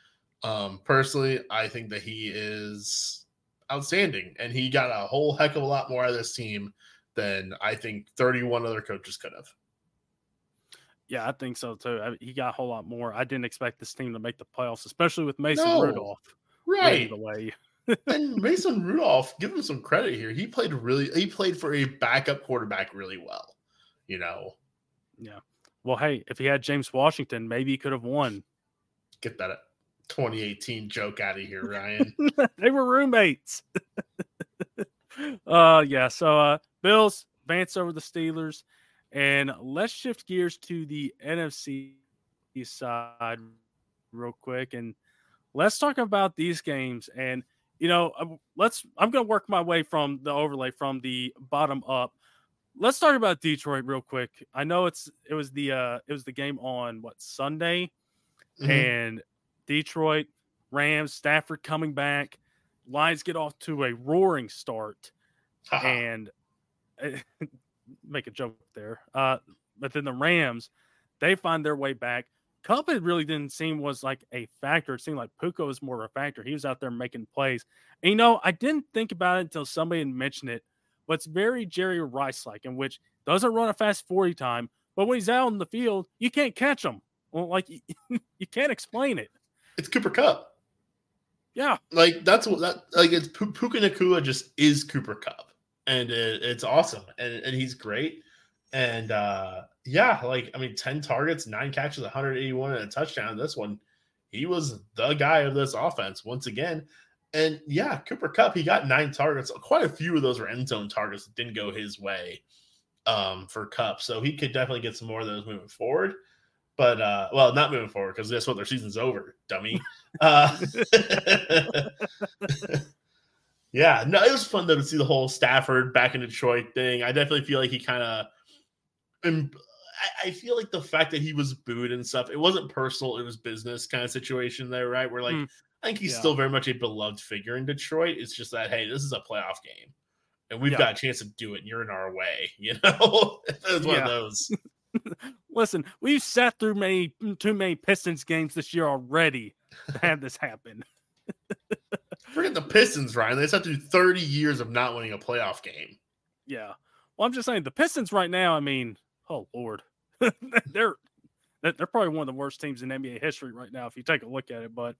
S2: Um, personally, I think that he is outstanding, and he got a whole heck of a lot more out of this team than I think 31 other coaches could have.
S1: Yeah, I think so too. I, he got a whole lot more. I didn't expect this team to make the playoffs, especially with Mason
S2: no,
S1: Rudolph.
S2: Right. The way. And Mason Rudolph, give him some credit here. He played really he played for a backup quarterback really well. You know.
S1: Yeah. Well, hey, if he had James Washington, maybe he could have won.
S2: Get that 2018 joke out of here, Ryan.
S1: they were roommates. uh yeah, so uh Bills advance over the Steelers. And let's shift gears to the NFC side real quick and let's talk about these games and you know let's i'm going to work my way from the overlay from the bottom up let's talk about detroit real quick i know it's it was the uh it was the game on what sunday mm-hmm. and detroit rams stafford coming back lions get off to a roaring start and make a joke there. Uh, but then the Rams, they find their way back. Kupp it really didn't seem was like a factor. It seemed like Puka was more of a factor. He was out there making plays. And, you know, I didn't think about it until somebody had mentioned it, but it's very Jerry Rice like, in which doesn't run a fast 40 time, but when he's out in the field, you can't catch him. Well, like you can't explain it.
S2: It's Cooper Kupp.
S1: Yeah.
S2: Like that's what that like it's Puka Nacua just is Cooper Kupp. and it, it's awesome, and, and he's great. And uh yeah, like I mean, 10 targets, nine catches, 181 and a touchdown. This one, he was the guy of this offense once again. And yeah, Cooper Kupp, he got nine targets. Quite a few of those were end zone targets that didn't go his way um, for Kupp. So he could definitely get some more of those moving forward. But uh, well, not moving forward because guess what? Their season's over, dummy. uh, yeah, no, it was fun though to see the whole Stafford back in Detroit thing. I definitely feel like he kind of, and I, I feel like the fact that he was booed and stuff, it wasn't personal, it was business kind of situation there, right? Where like mm. I think he's yeah. still very much a beloved figure in Detroit. It's just that hey, this is a playoff game, and we've yeah. got a chance to do it, and you're in our way. You know, it's one yeah. of those.
S1: Listen, we've sat through many too many Pistons games this year already to have this happen.
S2: Forget the Pistons, Ryan. They sat through 30 years of not winning a playoff game.
S1: Yeah. Well, I'm just saying the Pistons right now, I mean, oh Lord. they're they're probably one of the worst teams in NBA history right now if you take a look at it. But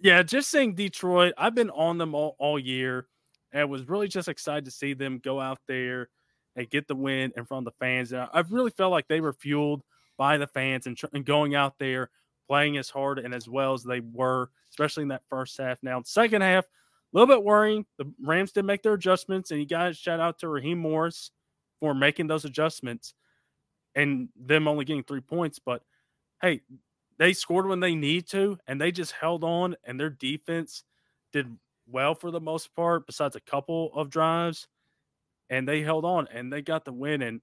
S1: yeah, just seeing Detroit, I've been on them all, all year and was really just excited to see them go out there and get the win in front of the fans. And I really felt like they were fueled by the fans and, and going out there playing as hard and as well as they were, especially in that first half. Now, second half, a little bit worrying. The Rams did make their adjustments, and you guys shout out to Raheem Morris for making those adjustments and them only getting three points. But hey, they scored when they need to, and they just held on, and their defense did well for the most part, besides a couple of drives, and they held on and they got the win. And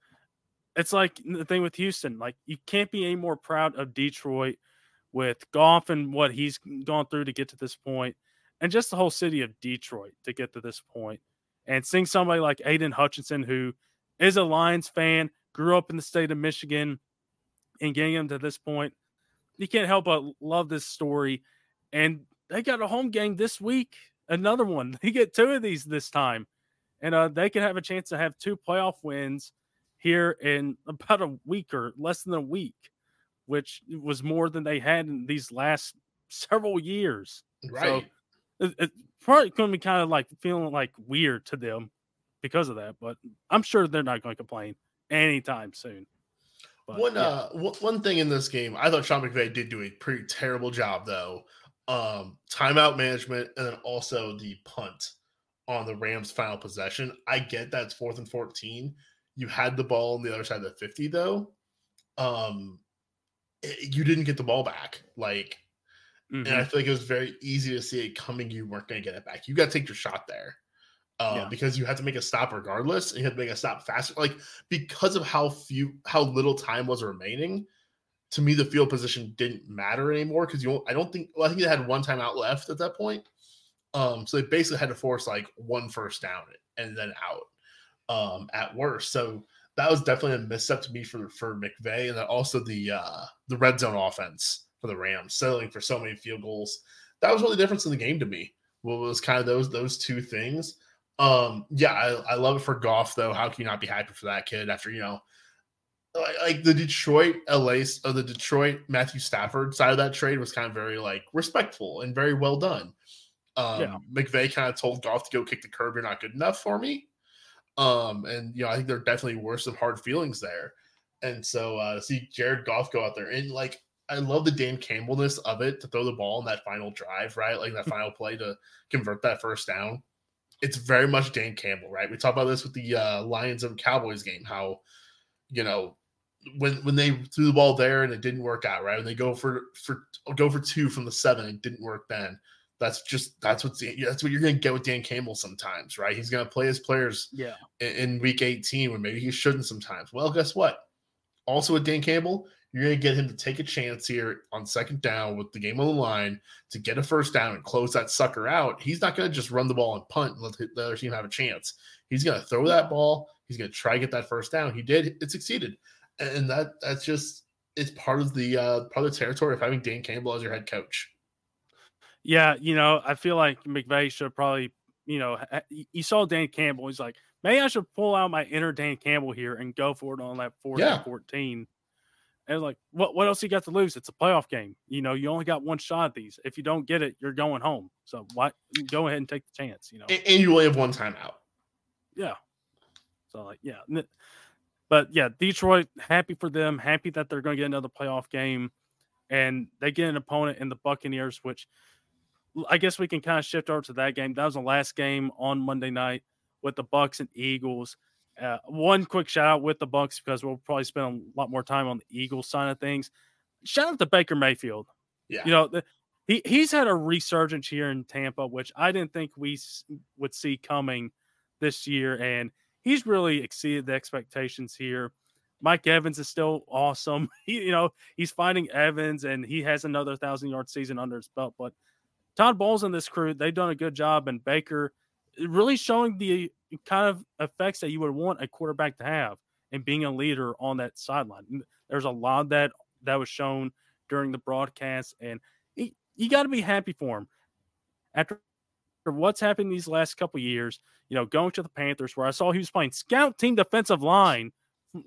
S1: it's like the thing with Houston, like you can't be any more proud of Detroit with Goff and what he's gone through to get to this point, and just the whole city of Detroit to get to this point. And seeing somebody like Aidan Hutchinson, who is a Lions fan, grew up in the state of Michigan, and getting him to this point you can't help but love this story. And they got a home game this week, another one. They get two of these this time, and uh, they can have a chance to have two playoff wins here in about a week or less than a week, which was more than they had in these last several years.
S2: Right. So
S1: it, it's probably going to be kind of like feeling like weird to them because of that, but I'm sure they're not going to complain anytime soon.
S2: But, one yeah. uh w- one thing in this game, I thought Sean McVay did do a pretty terrible job though. Um, timeout management and then also the punt on the Rams' final possession. I get that's fourth and fourteen. You had the ball on the other side of the fifty though. Um, it, eh, you didn't get the ball back. Like, mm-hmm. and I mm-hmm. feel like it was very easy to see it coming. You weren't going to get it back. You got to take your shot there uh, yeah. because you had to make a stop regardless, and you had to make a stop faster. Like because of how few, how little time was remaining. To me, the field position didn't matter anymore because you. I don't think. Well, I think they had one time out left at that point. Um, so they basically had to force like one first down and then out um, at worst. So that was definitely a misstep to me for for McVay, and then also the uh, the red zone offense for the Rams, settling for so many field goals. That was really the difference in the game to me. Well, was kind of those those two things. Um, yeah, I, I love it for Goff though. How can you not be happy for that kid after you know, like, like the Detroit LA or the Detroit Matthew Stafford side of that trade was kind of very like respectful and very well done. Um, yeah. McVay kind of told Goff to go kick the curb. You're not good enough for me. Um, and you know, I think there are definitely worse of hard feelings there. And so uh, see Jared Goff go out there and like I love the Dan Campbellness of it to throw the ball in that final drive, right? Like that final play to convert that first down it's very much Dan Campbell, right? We talked about this with the uh, Lions and Cowboys game, how you know when when they threw the ball there and it didn't work out, right? And they go for for go for two from the seven, it didn't work then. That's just that's what that's what you're gonna get with Dan Campbell sometimes, right? He's gonna play his players
S1: yeah
S2: in, in week 18 when maybe he shouldn't sometimes. Well, guess what? Also with Dan Campbell, you're going to get him to take a chance here on second down with the game on the line to get a first down and close that sucker out. He's not going to just run the ball and punt and let the other team have a chance. He's going to throw that ball. He's going to try to get that first down. He did. It succeeded, and that that's just it's part of the uh, part of the territory of having Dan Campbell as your head coach.
S1: Yeah, you know, I feel like McVay should probably, you know, you saw Dan Campbell. He's like, maybe I should pull out my inner Dan Campbell here and go for it on that fourth yeah. and fourteen and like, what what else you got to lose? It's a playoff game. You know, you only got one shot at these. If you don't get it, you're going home. So why go ahead and take the chance? You know,
S2: and, and you only have one timeout.
S1: Yeah. So like, yeah, but yeah, Detroit happy for them, happy that they're going to get another playoff game, and they get an opponent in the Buccaneers, which I guess we can kind of shift over to that game. That was the last game on Monday night with the Bucs and Eagles. Uh, one quick shout out with the Bucs because we'll probably spend a lot more time on the Eagles side of things. Shout out to Baker Mayfield.
S2: Yeah,
S1: you know the, he he's had a resurgence here in Tampa, which I didn't think we would see coming this year, and he's really exceeded the expectations here. Mike Evans is still awesome. He, you know, he's finding Evans, and he has another thousand yard season under his belt. But Todd Bowles and this crew, they've done a good job, and Baker really showing the kind of effects that you would want a quarterback to have and being a leader on that sideline. There's a lot that that was shown during the broadcast, and you got to be happy for him. After what's happened these last couple years, you know, going to the Panthers, where I saw he was playing scout team defensive line,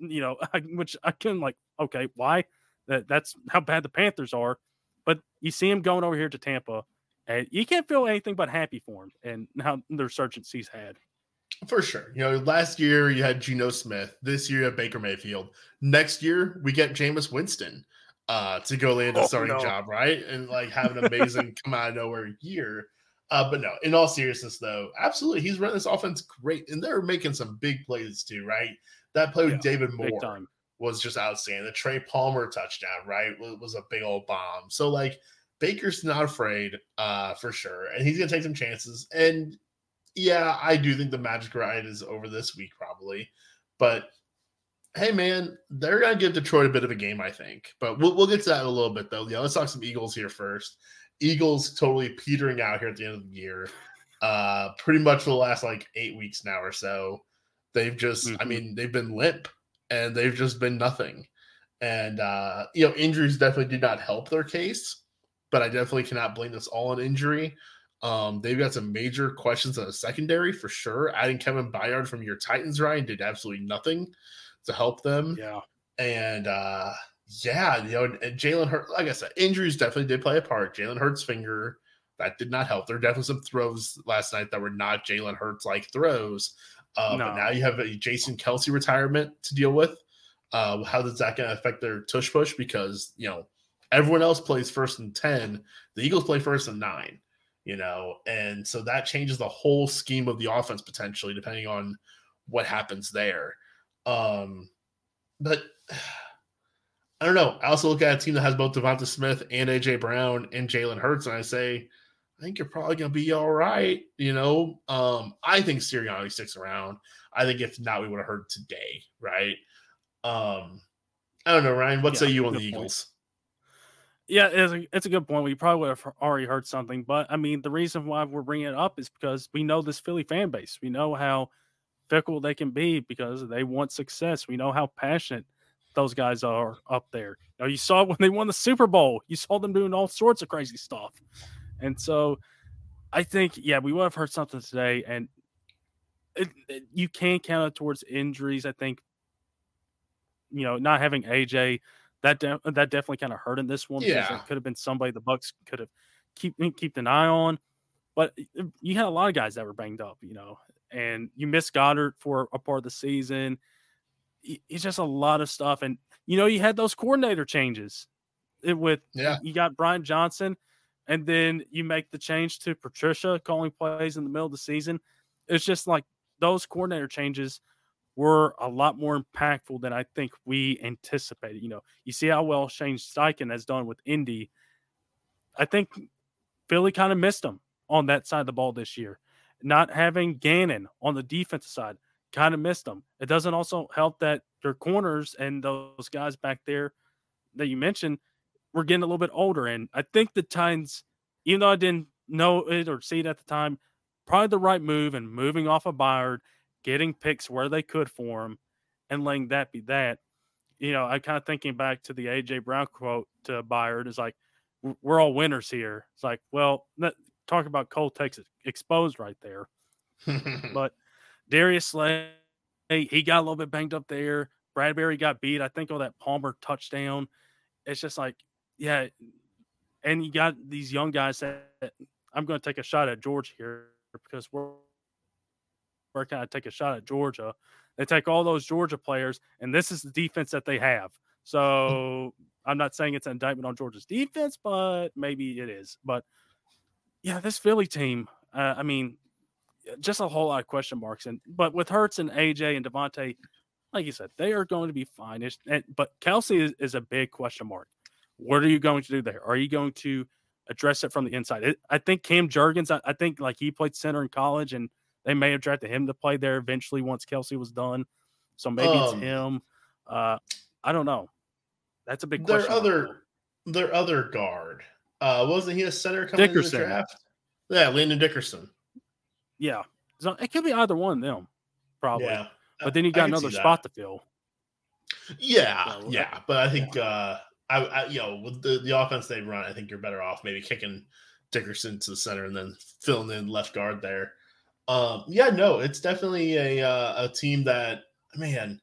S1: you know, which I couldn't like, okay, why? That that's how bad the Panthers are. But you see him going over here to Tampa, and you can't feel anything but happy for him and how the resurgence he's had.
S2: For sure. You know, last year you had Geno Smith. This year you have Baker Mayfield. Next year we get Jameis Winston uh, to go land a oh, starting no. job, right? And like have an amazing come out of nowhere year. Uh, but no, in all seriousness, though, absolutely, he's running this offense great, and they're making some big plays too, right? That play with yeah, David Moore was just outstanding. The Trey Palmer touchdown, right, was a big old bomb. So like Baker's not afraid, uh, for sure, and he's gonna take some chances. And yeah, I do think the magic ride is over this week, probably. But hey, man, they're gonna give Detroit a bit of a game, I think. But we'll we'll get to that in a little bit, though. Yeah, let's talk some Eagles here first. Eagles totally petering out here at the end of the year. Uh, pretty much for the last like eight weeks now or so. They've just, mm-hmm. I mean, they've been limp and they've just been nothing. And uh, you know, injuries definitely did not help their case but I definitely cannot blame this all on injury. Um, they've got some major questions on the secondary for sure. Adding Kevin Byard from your Titans, Ryan, did absolutely nothing to help them.
S1: Yeah.
S2: And uh yeah, you know, and Jalen Hurt, like I said, injuries definitely did play a part. Jalen Hurts' finger, that did not help. There are definitely some throws last night that were not Jalen Hurts like throws. Uh, no. But now you have a Jason Kelce retirement to deal with. Uh, how does that going to affect their tush push? Because, you know, Everyone else plays first and 10. The Eagles play first and nine, you know, and so that changes the whole scheme of the offense potentially, depending on what happens there. Um, but I don't know. I also look at a team that has both Devonta Smith and AJ Brown and Jalen Hurts, and I say, I think you're probably gonna be all right. You know, um, I think Sirianni sticks around. I think if not, we would have heard today, right? Um, I don't know, Ryan. What yeah, say you on the Eagles?
S1: Yeah, it's a, it's a good point. We probably would have already heard something, but I mean, the reason why we're bringing it up is because we know this Philly fan base. We know how fickle they can be because they want success. We know how passionate those guys are up there. You, know, you saw when they won the Super Bowl, you saw them doing all sorts of crazy stuff. And so I think, yeah, we would have heard something today, and it, it, you can count it towards injuries. I think, you know, not having AJ that de- that definitely kind of hurt in this one.
S2: Yeah,
S1: it could have been somebody the Bucs could have keep eh, keep an eye on, but eh, you had a lot of guys that were banged up, you know, and you missed Goedert for a part of the season. It's just a lot of stuff, and you know you had those coordinator changes. It, with
S2: yeah,
S1: you got Brian Johnson, and then you make the change to Patricia calling plays in the middle of the season. It's just like those coordinator changes were a lot more impactful than I think we anticipated. You know, you see how well Shane Steichen has done with Indy. I think Philly kind of missed him on that side of the ball this year. Not having Gannon on the defensive side kind of missed them. It doesn't also help that their corners and those guys back there that you mentioned were getting a little bit older. And I think the Titans, even though I didn't know it or see it at the time, probably the right move and moving off of Byard – getting picks where they could for him and letting that be that. You know, I kind of thinking back to the AJ Brown quote to Byard is like, we're all winners here. It's like, well, talk about Cole Texas exposed right there. but Darius Slay, he got a little bit banged up there. Bradberry got beat. I think on that Palmer touchdown. It's just like, yeah. And you got these young guys that I'm going to take a shot at George here because we're we're I take a shot at Georgia. They take all those Georgia players, and this is the defense that they have. So I'm not saying it's an indictment on Georgia's defense, but maybe it is. But yeah, this Philly team, uh, I mean, just a whole lot of question marks. And but with Hurts and AJ and Davante, like you said, they are going to be fine. And, but Kelce is, is, a big question mark. What are you going to do there? Are you going to address it from the inside? It, I think Cam Jurgens, I, I, think like he played center in college, and they may have drafted him to play there eventually once Kelce was done. So maybe um, it's him. Uh, I don't know. That's a big question.
S2: their other their other guard. Uh, wasn't he a center coming Dickerson. in the draft? Yeah, Landon Dickerson.
S1: Yeah, so it could be either one of them, probably. Yeah. But then you got another spot to fill.
S2: Yeah, so, yeah, but I think yeah. uh I, I, you know with the the offense they run, I think you're better off maybe kicking Dickerson to the center and then filling in left guard there. Um, yeah, no, it's definitely a uh, a team that man,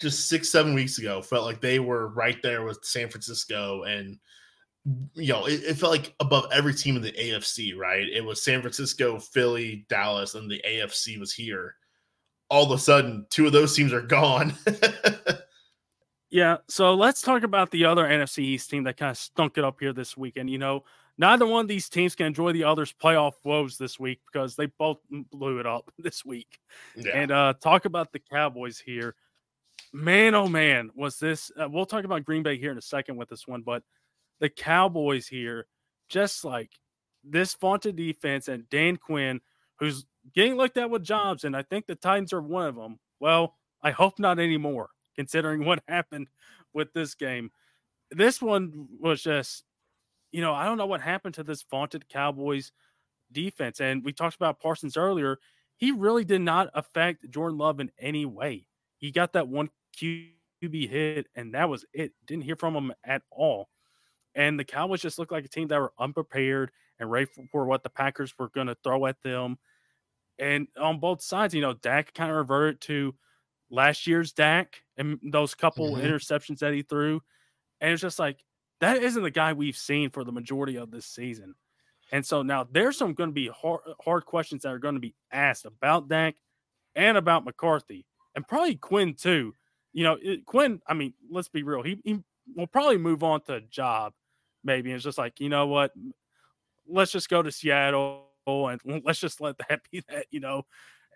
S2: just six seven weeks ago felt like they were right there with San Francisco and you know, it, it, felt like above every team in the AFC, right? It was San Francisco, Philly, Dallas, and the AFC was here. All of a sudden, two of those teams are gone.
S1: yeah. So let's talk about the other NFC East team that kind of stunk it up here this weekend. You know, neither one of these teams can enjoy the other's playoff woes this week because they both blew it up this week. Yeah. And uh talk about the Cowboys here. Man, oh man, was this? Uh, we'll talk about Green Bay here in a second with this one, but the Cowboys here, just like this vaunted defense and Dan Quinn, who's getting looked at with jobs, and I think the Titans are one of them. Well, I hope not anymore, considering what happened with this game. This one was just, you know, I don't know what happened to this vaunted Cowboys defense. And we talked about Parsons earlier. He really did not affect Jordan Love in any way. He got that one QB hit, and that was it. Didn't hear from him at all. And the Cowboys just looked like a team that were unprepared and ready for, what the Packers were going to throw at them. And on both sides, you know, Dak kind of reverted to last year's Dak and those couple mm-hmm. interceptions that he threw. And it's just like, that isn't the guy we've seen for the majority of this season. And so now there's some going to be hard, hard questions that are going to be asked about Dak and about McCarthy and probably Quinn too. You know, it, Quinn, I mean, let's be real. He, he will probably move on to a job maybe. And it's just like, you know what? Let's just go to Seattle and let's just let that be that, you know,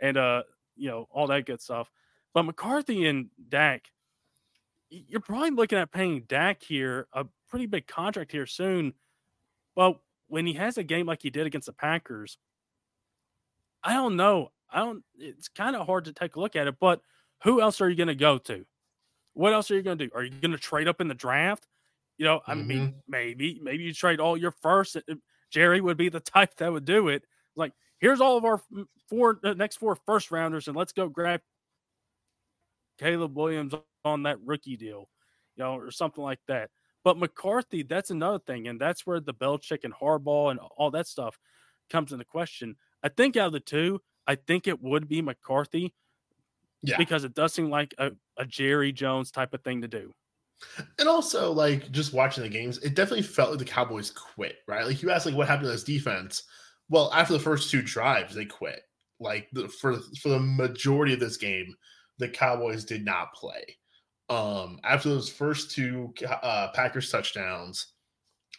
S1: and uh, you know, all that good stuff. But McCarthy and Dak, you're probably looking at paying Dak here a pretty big contract here soon. Well, when he has a game like he did against the Packers, I don't know. I don't. It's kind of hard to take a look at it. But who else are you going to go to? What else are you going to do? Are you going to trade up in the draft? You know, I mm-hmm. mean, maybe, maybe you trade all your first. Uh, Jerry would be the type that would do it. Like, here's all of our four the next four first rounders, and let's go grab Caleb Williams on that rookie deal, you know, or something like that. But McCarthy, that's another thing, and that's where the Belichick and Harbaugh and all that stuff comes into question. I think out of the two, I think it would be McCarthy, yeah, because it does seem like a, a Jerry Jones type of thing to do.
S2: And also, like just watching the games, it definitely felt like the Cowboys quit, right? Like you asked, like what happened to this defense? Well, after the first two drives, they quit. Like the, for for the majority of this game, the Cowboys did not play. Um, after those first two uh, Packers touchdowns,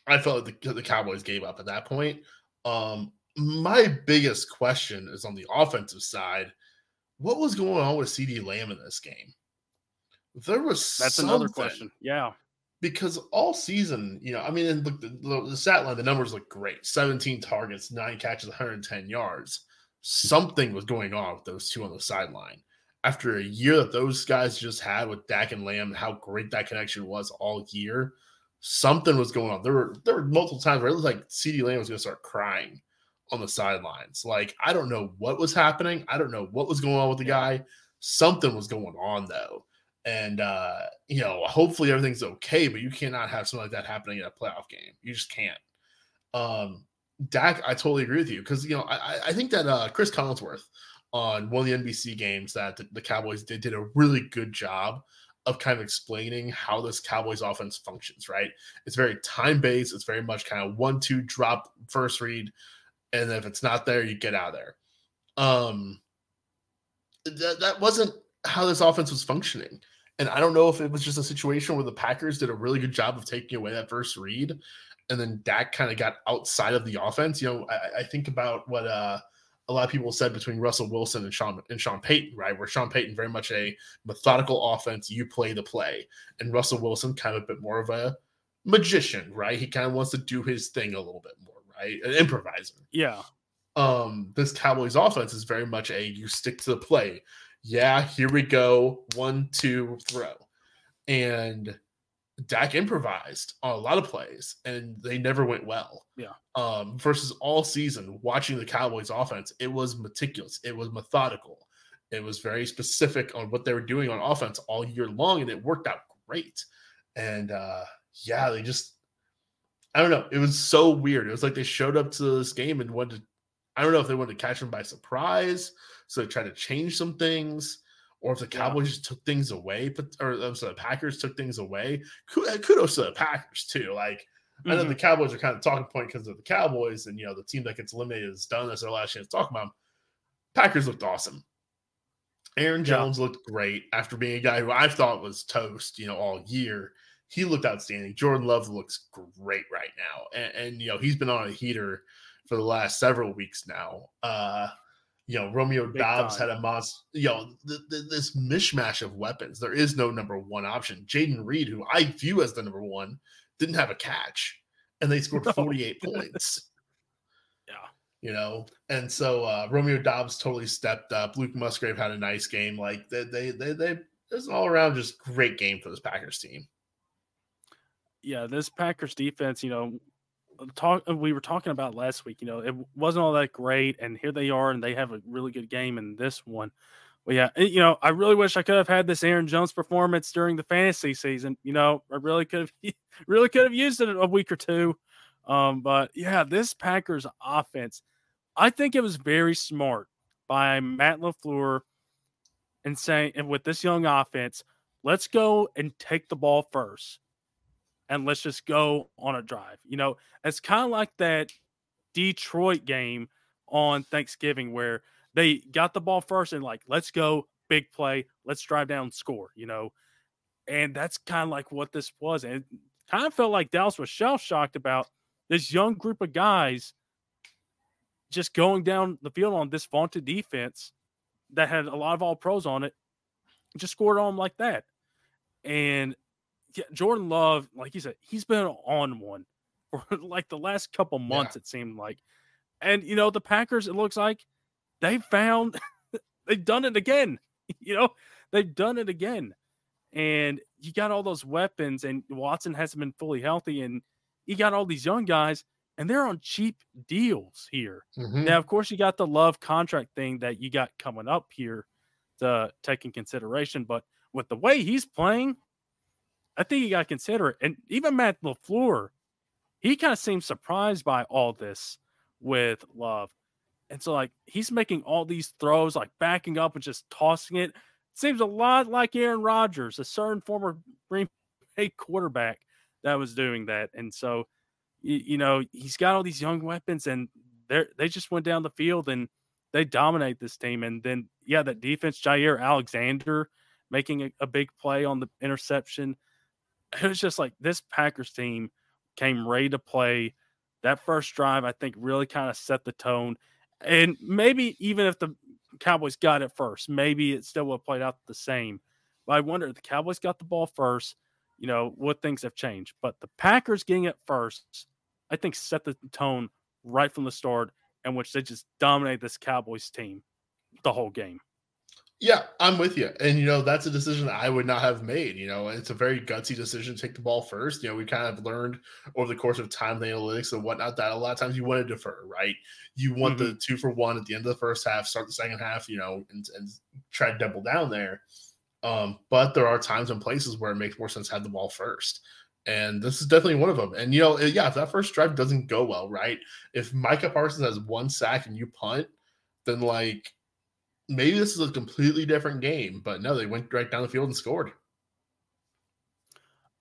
S2: I felt like the, the Cowboys gave up at that point. Um, my biggest question is on the offensive side. What was going on with CeeDee Lamb in this game? There was
S1: that's another question. Yeah,
S2: because all season, you know, I mean, look, the, the, the stat line, the numbers look great 17 targets, nine catches, 110 yards. Something was going on with those two on the sideline. After a year that those guys just had with Dak and Lamb, and how great that connection was all year, something was going on. There were there were multiple times where it was like CeeDee Lamb was going to start crying on the sidelines. Like I don't know what was happening. I don't know what was going on with the guy. Something was going on though and uh, you know, hopefully everything's okay, but you cannot have something like that happening in a playoff game. You just can't. Um, Dak, I totally agree with you because you know I, I think that uh, Cris Collinsworth on one of the NBC games that the, Cowboys did did a really good job of kind of explaining how this Cowboys offense functions. Right, it's very time based. It's very much kind of one two drop first read, and if it's not there, you get out of there. Um, that that wasn't how this offense was functioning. And I don't know if it was just a situation where the Packers did a really good job of taking away that first read, and then Dak kind of got outside of the offense. You know, I, I, think about what uh, a lot of people said between Russell Wilson and Sean and Sean Payton, right? Where Sean Payton very much a methodical offense, you play the play, and Russell Wilson kind of a bit more of a magician, right? He kind of wants to do his thing a little bit more, right? An improviser.
S1: Yeah.
S2: Um, this Cowboys offense is very much a you stick to the play. Yeah, here we go. One, two, throw. And Dak improvised on a lot of plays and they never went well.
S1: Yeah.
S2: Um, versus all season watching the Cowboys offense, it was meticulous, it was methodical, it was very specific on what they were doing on offense all year long, and it worked out great. And uh yeah, they just I don't know, it was so weird. It was like they showed up to this game and wanted to, I don't know if they wanted to catch them by surprise, so they tried to change some things or if the Cowboys yeah. just took things away, but or I'm sorry, the Packers took things away. Uh, kudos to the Packers too. Like mm-hmm. I know the mm-hmm. Cowboys are kind of talking point because of the Cowboys, and you know the team that gets eliminated is done. That's their last chance to talk about them. Packers looked awesome. Aaron Jones yeah. looked great after being a guy who I thought was toast, you know, all year. He looked outstanding. Jordan Love looks great right now, and, and you know he's been on a heater for the last several weeks now. Uh, you know, Romeo Big Doubs time. had a monster, you know, th- th- this mishmash of weapons. There is no number one option. Jayden Reed, who I view as the number one, didn't have a catch and they scored 48 points.
S1: Yeah.
S2: You know, and so uh, Romeo Doubs totally stepped up. Luke Musgrave had a nice game. Like they, they, they, they, it was all around just great game for this Packers team.
S1: Yeah, this Packers defense, you know, talk uh, we were talking about last week. You know, it wasn't all that great, and here they are, and they have a really good game in this one. Well, yeah, you know, I really wish I could have had this Aaron Jones performance during the fantasy season. You know, I really could have, really could have used it a week or two. Um, but yeah, this Packers offense, I think it was very smart by Matt LaFleur and saying, and with this young offense, let's go and take the ball first and let's just go on a drive. You know, it's kind of like that Detroit game on Thanksgiving where they got the ball first and like, let's go, big play, let's drive down, score, you know. And that's kind of like what this was. And kind of felt like Dallas was shell shocked about this young group of guys just going down the field on this vaunted defense that had a lot of all pros on it, just scored on them like that. And yeah, Jordan Love, like you said, he's been on one for like the last couple months, yeah. it seemed like. And you know, the Packers, it looks like they found they've done it again. You know, they've done it again. And you got all those weapons, and Watson hasn't been fully healthy, and you got all these young guys, and they're on cheap deals here. Mm-hmm. Now, of course, you got the love contract thing that you got coming up here to take in consideration, but with the way he's playing, I think you got to consider it. And even Matt LaFleur, he kind of seems surprised by all this with Love. And so, like, he's making all these throws, like backing up and just tossing it. Seems a lot like Aaron Rodgers, a certain former Green Bay quarterback that was doing that. And so, you, you know, he's got all these young weapons, and they they just went down the field and they dominate this team. And then, yeah, that defense, Jaire Alexander making a, a big play on the interception it was just like this Packers team came ready to play. That first drive, I think, really kind of set the tone. And maybe even if the Cowboys got it first, maybe it still would have played out the same. But I wonder if the Cowboys got the ball first, you know, what things have changed. But the Packers getting it first, I think, set the tone right from the start, in which they just dominated this Cowboys team the whole game.
S2: Yeah, I'm with you. And you know, that's a decision that I would not have made. You know, it's a very gutsy decision to take the ball first. You know, we kind of learned over the course of time the analytics and whatnot that a lot of times you want to defer, right? You want mm-hmm. the two for one at the end of the first half, start the second half, you know, and, and try to double down there. Um, but there are times and places where it makes more sense to have the ball first. And this is definitely one of them. And you know, yeah, if that first drive doesn't go well, right? If Micah Parsons has one sack and you punt, then like maybe this is a completely different game, but no, they went right down the field and scored.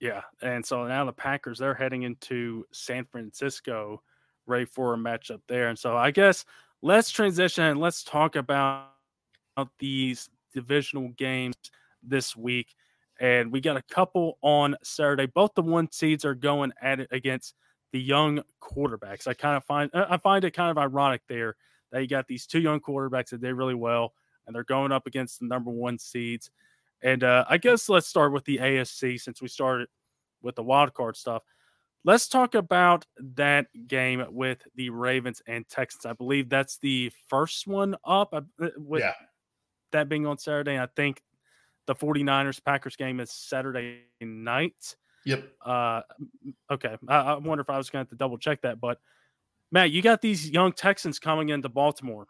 S1: Yeah, and so now the Packers they're heading into San Francisco, ready for a matchup there. And so I guess let's transition and let's talk about these divisional games this week. And we got a couple on Saturday. Both the one seeds are going at it against the young quarterbacks. I kind of find I find it kind of ironic there you got these two young quarterbacks that did really well, and they're going up against the number one seeds. And uh, I guess let's start with the AFC since we started with the wild card stuff. Let's talk about that game with the Ravens and Texans. I believe that's the first one up. Uh, with yeah. that being on Saturday. I think the 49ers Packers game is Saturday night.
S2: Yep.
S1: Uh, okay. I, I wonder if I was going to double check that. But Matt, you got these young Texans coming into Baltimore.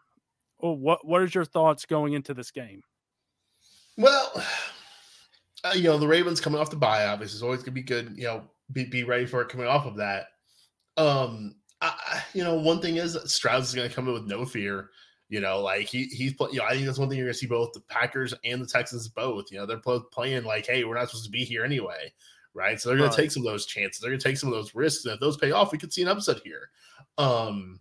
S1: Oh, what what is your thoughts going into this game?
S2: Well, uh, you know the Ravens coming off the bye, obviously, is always going to be good. You know, be, be ready for it coming off of that. Um, I, you know, one thing is Stroud is going to come in with no fear. You know, like he he's you know, I think that's one thing you're going to see both the Packers and the Texans both. You know, they're both playing like, hey, we're not supposed to be here anyway, right? So they're going right. to take some of those chances. They're going to take some of those risks, and if those pay off, we could see an upset here. Um,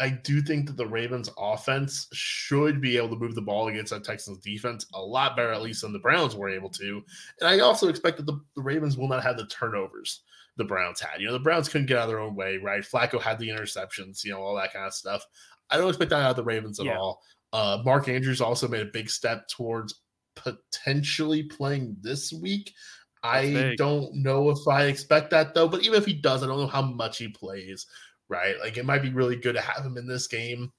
S2: I do think that the Ravens offense should be able to move the ball against that Texans defense a lot better, at least than the Browns were able to. And I also expect that the, the Ravens will not have the turnovers the Browns had. You know, the Browns couldn't get out of their own way, right? Flacco had the interceptions, you know, all that kind of stuff. I don't expect that out of the Ravens at yeah. all. Uh, Mark Andrews also made a big step towards potentially playing this week. That's I big. don't know if I expect that though, but even if he does, I don't know how much he plays right? Like it might be really good to have him in this game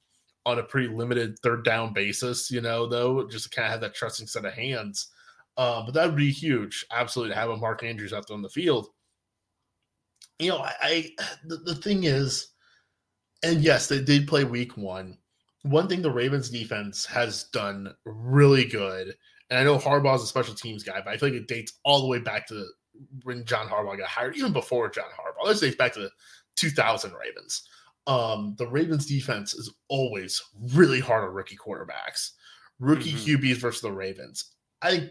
S2: on a pretty limited third down basis, you know, though, just to kind of have that trusting set of hands. Um, but that would be huge, absolutely, to have a Mark Andrews out there on the field. You know, I, I the, the thing is, and yes, they did play week one. One thing the Ravens defense has done really good, and I know Harbaugh's a special teams guy, but I feel like it dates all the way back to when John Harbaugh got hired, even before John Harbaugh. Let's say back to 2000 Ravens. Um, the Ravens defense is always really hard on rookie quarterbacks, rookie mm-hmm. QBs versus the Ravens. I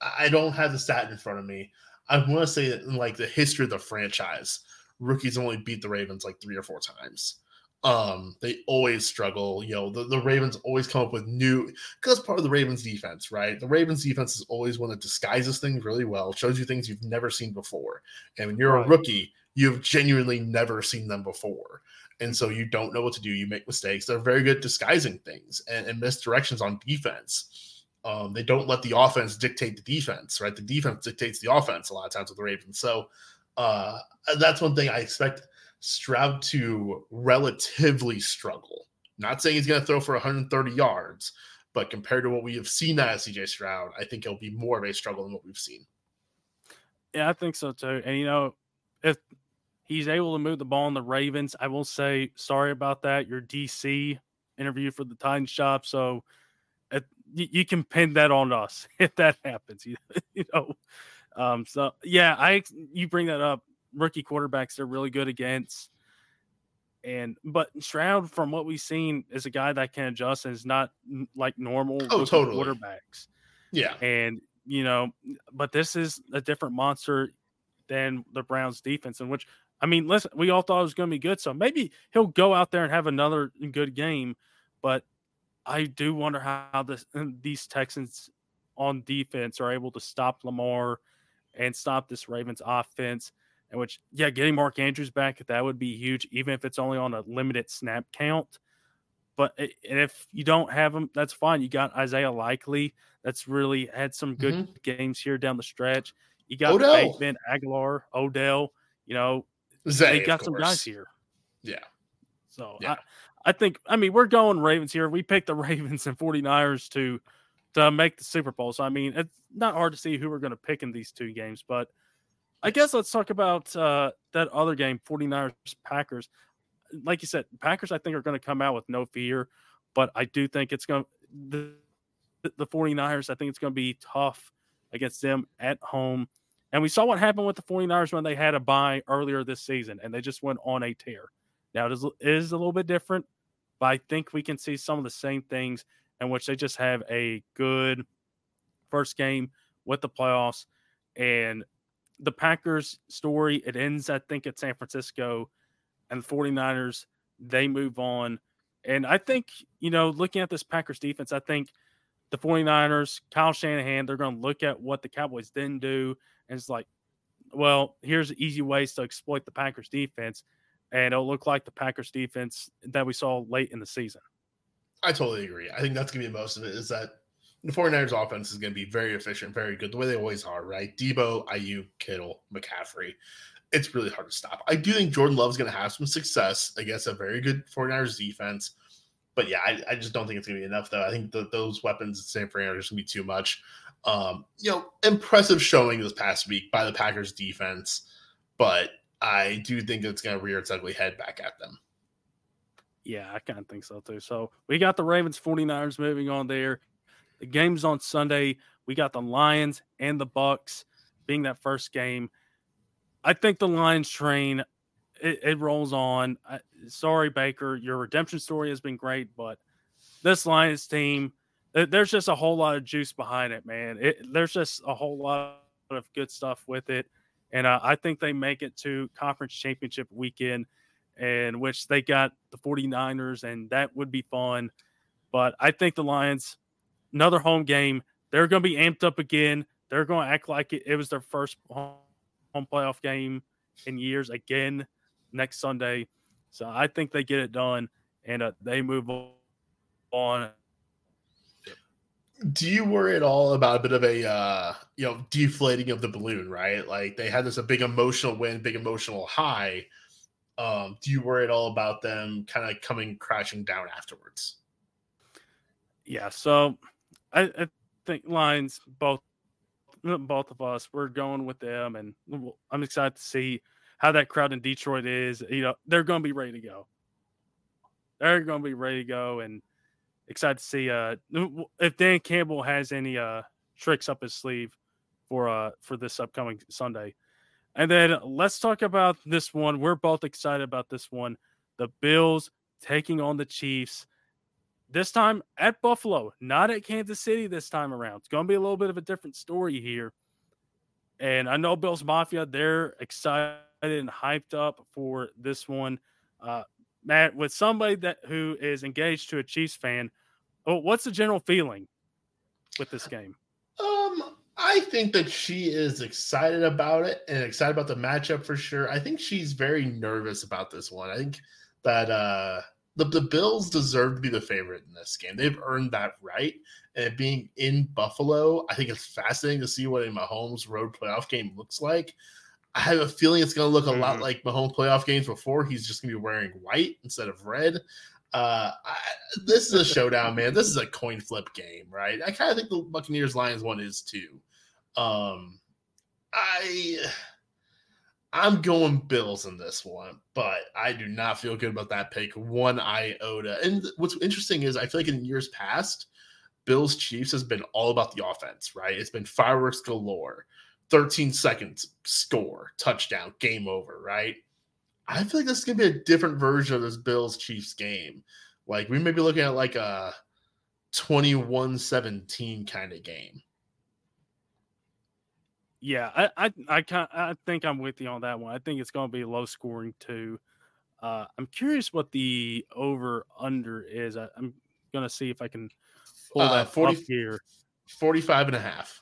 S2: I don't have the stat in front of me. I want to say that in like the history of the franchise, rookies only beat the Ravens like three or four times. Um, they always struggle. You know, the, the Ravens always come up with new because part of the Ravens defense, right? The Ravens defense is always one that disguises things really well, shows you things you've never seen before. And when you're right. a rookie, you've genuinely never seen them before. And so you don't know what to do. You make mistakes. They're very good disguising things and, and misdirections on defense. Um, they don't let the offense dictate the defense, right? The defense dictates the offense a lot of times with the Ravens. So uh, that's one thing I expect Stroud to relatively struggle. Not saying he's going to throw for 130 yards, but compared to what we have seen out of CJ Stroud, I think it'll be more of a struggle than what we've seen.
S1: Yeah, I think so too. And you know, if He's able to move the ball in the Ravens. I will say sorry about that. Your DC interview for the Titans shop. So uh, you, you, can pin that on us if that happens. You, you know. Um, so yeah, I you bring that up. Rookie quarterbacks they're really good against. And but Stroud, from what we've seen, is a guy that can adjust and is not like normal
S2: oh, totally.
S1: quarterbacks.
S2: Yeah.
S1: And you know, but this is a different monster than the Browns defense, in which I mean, listen, we all thought it was going to be good, so maybe he'll go out there and have another good game. But I do wonder how this, these Texans on defense are able to stop Lamar and stop this Ravens offense. And which, yeah, getting Mark Andrews back that would be huge, even if it's only on a limited snap count. But if you don't have him, that's fine. You got Isaiah Likely, that's really had some good mm-hmm. games here down the stretch. You got Odell. Bateman, Agholor, Odell. You know, Zay, they got some guys here.
S2: Yeah.
S1: So yeah. I, I think I mean we're going Ravens here. We picked the Ravens and 49ers to to make the Super Bowl. So I mean it's not hard to see who we're going to pick in these two games, but I guess let's talk about uh, that other game, 49ers Packers. Like you said, Packers I think are going to come out with no fear, but I do think it's going to the, the 49ers I think it's going to be tough against them at home. And we saw what happened with the 49ers when they had a bye earlier this season and they just went on a tear. Now it is, it is a little bit different, but I think we can see some of the same things in which they just have a good first game with the playoffs. And the Packers story, it ends, I think, at San Francisco, and the 49ers, they move on. And I think, you know, looking at this Packers defense, I think the 49ers, Kyle Shanahan, they're going to look at what the Cowboys didn't do. And it's like, well, here's easy ways to exploit the Packers defense. And it'll look like the Packers defense that we saw late in the season.
S2: I totally agree. I think that's going to be most of it is that the 49ers offense is going to be very efficient, very good, the way they always are, right? Deebo, Aiyuk, Kittle, McCaffrey. It's really hard to stop. I do think Jordan Love's going to have some success against a very good 49ers defense. But yeah, I, I just don't think it's going to be enough, though. I think the, those weapons at San Fran are just going to be too much. Um, you know, impressive showing this past week by the Packers defense, but I do think it's going to rear its ugly head back at them.
S1: Yeah, I kind of think so too. So we got the Ravens 49ers moving on there. The game's on Sunday. We got the Lions and the Bucs being that first game. I think the Lions train it, it rolls on. I, sorry, Baker, your redemption story has been great, but this Lions team, there's just a whole lot of juice behind it, man. It, there's just a whole lot of good stuff with it, and uh, I think they make it to conference championship weekend, in which they got the 49ers, and that would be fun. But I think the Lions another home game. They're going to be amped up again. They're going to act like it, it was their first home playoff game in years again next Sunday. So I think they get it done and uh, they move on.
S2: Do you worry at all about a bit of a uh, you know deflating of the balloon? Right, like they had this a big emotional win, big emotional high. Um, do you worry at all about them kind of coming crashing down afterwards?
S1: Yeah, so I, I think lines both both of us we're going with them, and I'm excited to see how that crowd in Detroit is. You know, they're going to be ready to go. They're going to be ready to go, and excited to see uh if Dan Campbell has any uh tricks up his sleeve for uh for this upcoming Sunday. And then let's talk about this one. We're both excited about this one. The Bills taking on the Chiefs. This time at Buffalo, not at Kansas City this time around. It's going to be a little bit of a different story here. And I know Bills Mafia, they're excited and hyped up for this one. Uh, Matt, with somebody that who is engaged to a Chiefs fan, oh, what's the general feeling with this game?
S2: Um, I think that she is excited about it and excited about the matchup for sure. I think she's very nervous about this one. I think that uh the, the Bills deserve to be the favorite in this game. They've earned that right. And being in Buffalo, I think it's fascinating to see what a Mahomes road playoff game looks like. I have a feeling it's going to look a mm-hmm. lot like Mahomes playoff games before. He's just going to be wearing white instead of red. Uh, I, this is a showdown, man. This is a coin flip game, right? I kind of think the Buccaneers Lions one is too. Um, I I'm going Bills in this one, but I do not feel good about that pick one iota. And what's interesting is I feel like in years past, Bills Chiefs has been all about the offense, right? It's been fireworks galore, 13 seconds, score, touchdown, game over, right? I feel like this is gonna be a different version of this Bills Chiefs game. Like we may be looking at like a 21-17 kind of game.
S1: Yeah, I I I, can I think I'm with you on that one. I think it's going to be low scoring too. Uh, I'm curious what the over under is. I, am going to see if I can pull uh, that 40, here.
S2: 45 and a half.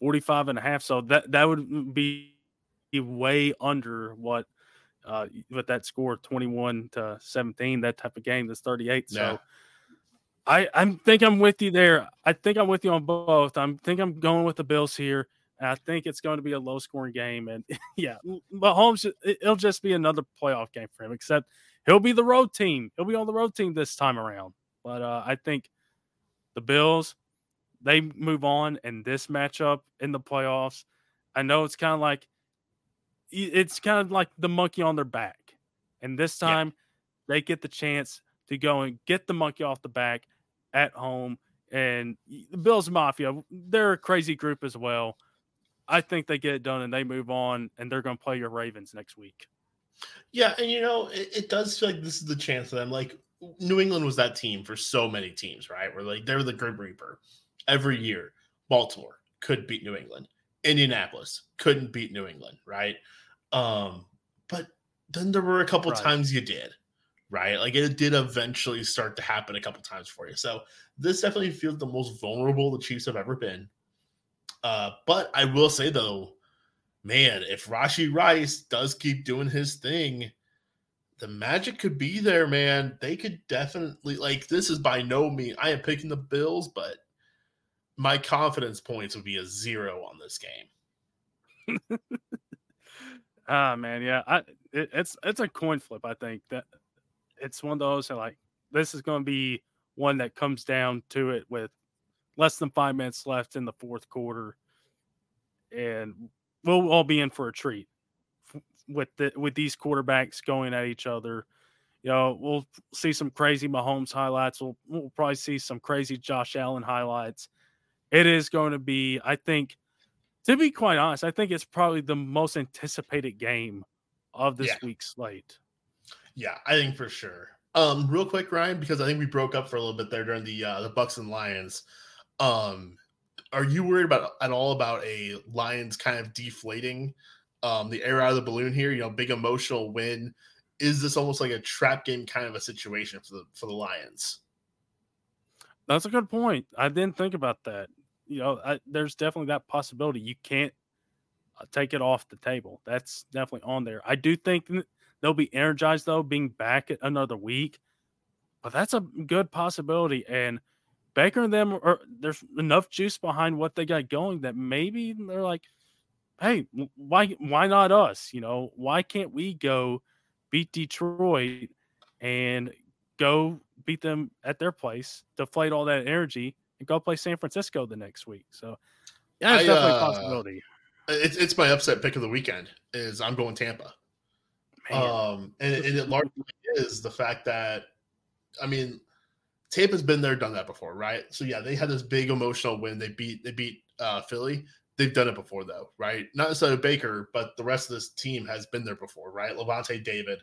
S1: 45 and a half. So that that would be way under what uh what that score 21 to 17 that type of game that's 38 so. I I think I'm with you there. I think I'm with you on both. I think I'm going with the Bills here. I think it's going to be a low scoring game. And yeah, but Holmes, it'll just be another playoff game for him, except he'll be the road team. He'll be on the road team this time around. But uh, I think the Bills, they move on in this matchup in the playoffs. I know it's kind of like, it's kind of like the monkey on their back. And this time yeah. they get the chance to go and get the monkey off the back at home. And the Bills Mafia, they're a crazy group as well. I think they get it done and they move on, and they're going to play your Ravens next week.
S2: Yeah, and you know, it, it, does feel like this is the chance for them. Like New England was that team for so many teams, right? Where like they're the Grim Reaper every year. Baltimore could beat New England. Indianapolis couldn't beat New England, right? Um, but then there were a couple right. times you did, right? Like it did eventually start to happen a couple times for you. So this definitely feels the most vulnerable the Chiefs have ever been. Uh, but I will say though, man, if Rashee Rice does keep doing his thing, the magic could be there, man. They could definitely like this is by no means I am picking the Bills, but my confidence points would be a zero on this game.
S1: ah man, yeah, I it, it's it's a coin flip. I think that it's one of those like this is going to be one that comes down to it with less than five minutes left in the fourth quarter, and we'll all be in for a treat with the with these quarterbacks going at each other. You know, we'll see some crazy Mahomes highlights. We'll we'll probably see some crazy Josh Allen highlights. It is going to be, I think, to be quite honest, I think it's probably the most anticipated game of this yeah. week's slate.
S2: Yeah, I think for sure. Um, real quick, Ryan, because I think we broke up for a little bit there during the uh, the Bucs and Lions. Um, are you worried about at all about a Lions kind of deflating um, the air out of the balloon here? You know, big emotional win. Is this almost like a trap game kind of a situation for the for the Lions?
S1: That's a good point. I didn't think about that. You know, I, there's definitely that possibility. You can't uh, take it off the table. That's definitely on there. I do think they'll be energized though, being back another week. But that's a good possibility. And Baker and them are there's enough juice behind what they got going that maybe they're like, hey, why why not us? You know, why can't we go beat Detroit and go beat them at their place, deflate all that energy, and go play San Francisco the next week? So yeah, it's I, definitely uh, a possibility.
S2: It's it's my upset pick of the weekend. Is I'm going Tampa. Man. Um, and, and it largely is the fact that, I mean, Tampa's been there, done that before, right? So yeah, they had this big emotional win. They beat they beat uh, Philly. They've done it before though, right? Not necessarily Baker, but the rest of this team has been there before, right? Lavonte David,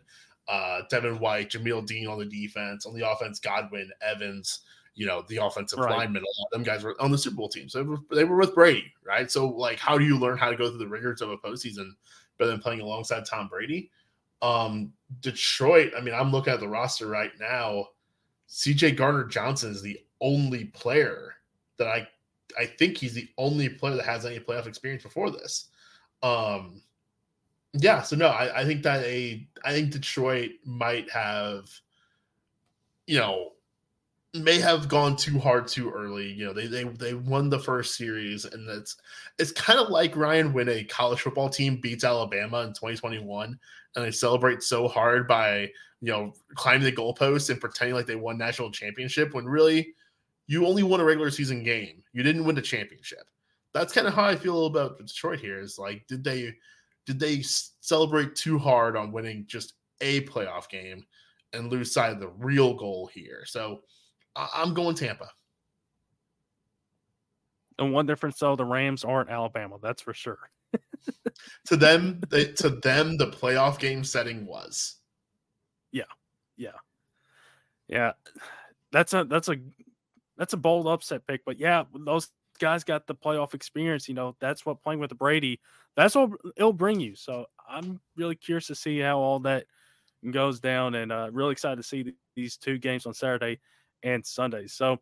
S2: uh, Devin White, Jamel Dean on the defense, on the offense, Godwin, Evans, you know, the offensive right. linemen. A lot of them guys were on the Super Bowl team, so they were, they were with Brady, right? So like, how do you learn how to go through the rigors of a postseason better than playing alongside Tom Brady? Um, Detroit, I mean, I'm looking at the roster right now. CJ Gardner-Johnson is the only player that I I think he's the only player that has any playoff experience before this. Um yeah, so no, I, I think that a I think Detroit might have, you know, may have gone too hard too early. You know, they they they won the first series, and it's it's kind of like Ryan when a college football team beats Alabama in 2021, and they celebrate so hard by you know climbing the goalpost and pretending like they won national championship when really you only won a regular season game. You didn't win the championship. That's kind of how I feel about Detroit here. Is like, did they did they celebrate too hard on winning just a playoff game and lose sight of the real goal here? So I'm going Tampa.
S1: And one difference though, the Rams aren't Alabama. That's for sure.
S2: to them, they, to them, the playoff game setting was.
S1: Yeah, yeah, yeah. That's a that's a that's a bold upset pick, but yeah, those guys got the playoff experience. You know, that's what playing with the Brady. That's what it'll bring you. So I'm really curious to see how all that goes down, and uh, really excited to see these two games on Saturday and Sundays. So,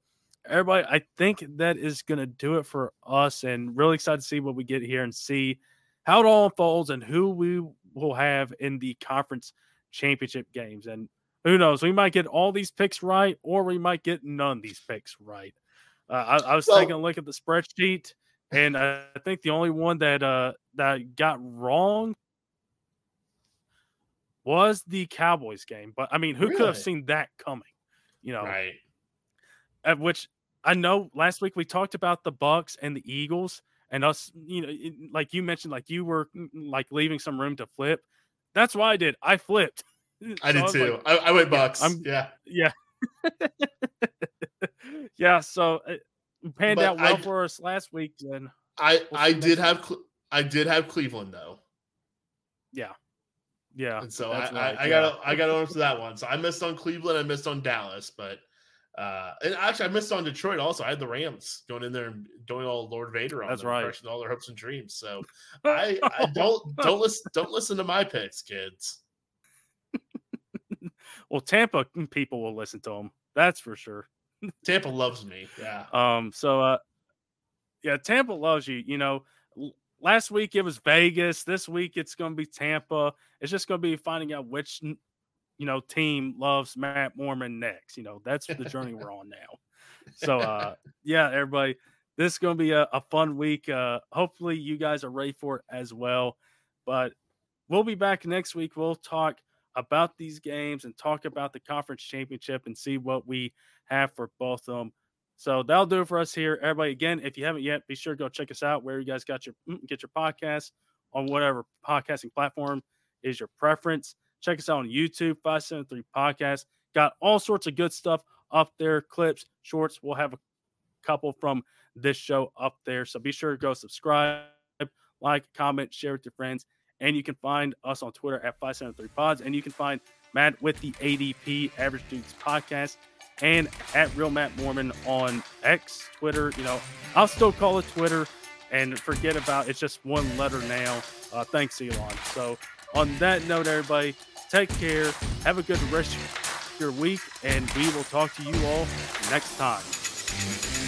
S1: everybody, I think that is going to do it for us, and really excited to see what we get here and see how it all unfolds and who we will have in the conference championship games. And who knows, we might get all these picks right, or we might get none of these picks right. Uh, I, I, was well, taking a look at the spreadsheet, and I think the only one that uh, that got wrong was the Cowboys game. But I mean, who really? could have seen that coming? You know,
S2: right?
S1: At which I know last week we talked about the Bucs and the Eagles and us, you know, like you mentioned, like you were like leaving some room to flip. That's why I did. I flipped.
S2: I so did I too. Like, I, I, went Bucs. I'm, yeah,
S1: yeah, yeah. So it panned but out well I, for us last week. Then
S2: I we'll I did have I did have Cleveland though.
S1: Yeah, yeah.
S2: And so I, right. I, I, got I got on to that one. So I missed on Cleveland. I missed on Dallas, but uh, and actually, I missed on Detroit. Also, I had the Rams going in there and going all Lord Vader on
S1: That's
S2: them,
S1: right.
S2: crushing all their hopes and dreams. So I, I don't don't listen don't listen to my picks, kids.
S1: Well, Tampa people will listen to them. That's for sure.
S2: Tampa loves me. Yeah.
S1: Um. So, uh, yeah, Tampa loves you. You know, last week it was Vegas. This week it's going to be Tampa. It's just going to be finding out which, you know, team loves Matt Mormann next. You know, that's the journey we're on now. So, uh, yeah, everybody, this is going to be a, a fun week. Uh, hopefully, you guys are ready for it as well. But we'll be back next week. We'll talk about these games and talk about the conference championship and see what we have for both of them. So that'll do it for us here. Everybody, again, if you haven't yet, be sure to go check us out where you guys got your mm, get your podcast on whatever podcasting platform is your preference. Check us out on YouTube, 573 Podcast. Got all sorts of good stuff up there, clips, shorts. We'll have a couple from this show up there. So be sure to go subscribe, like, comment, share with your friends. And you can find us on Twitter at 573pods. And you can find Matt with the ADP Average Dudes podcast and at Real Matt Mormann on X, Twitter. You know, I'll still call it Twitter and forget about it's just one letter now. Uh, thanks, Elon. So, on that note, everybody, take care. Have a good rest of your week, and we will talk to you all next time.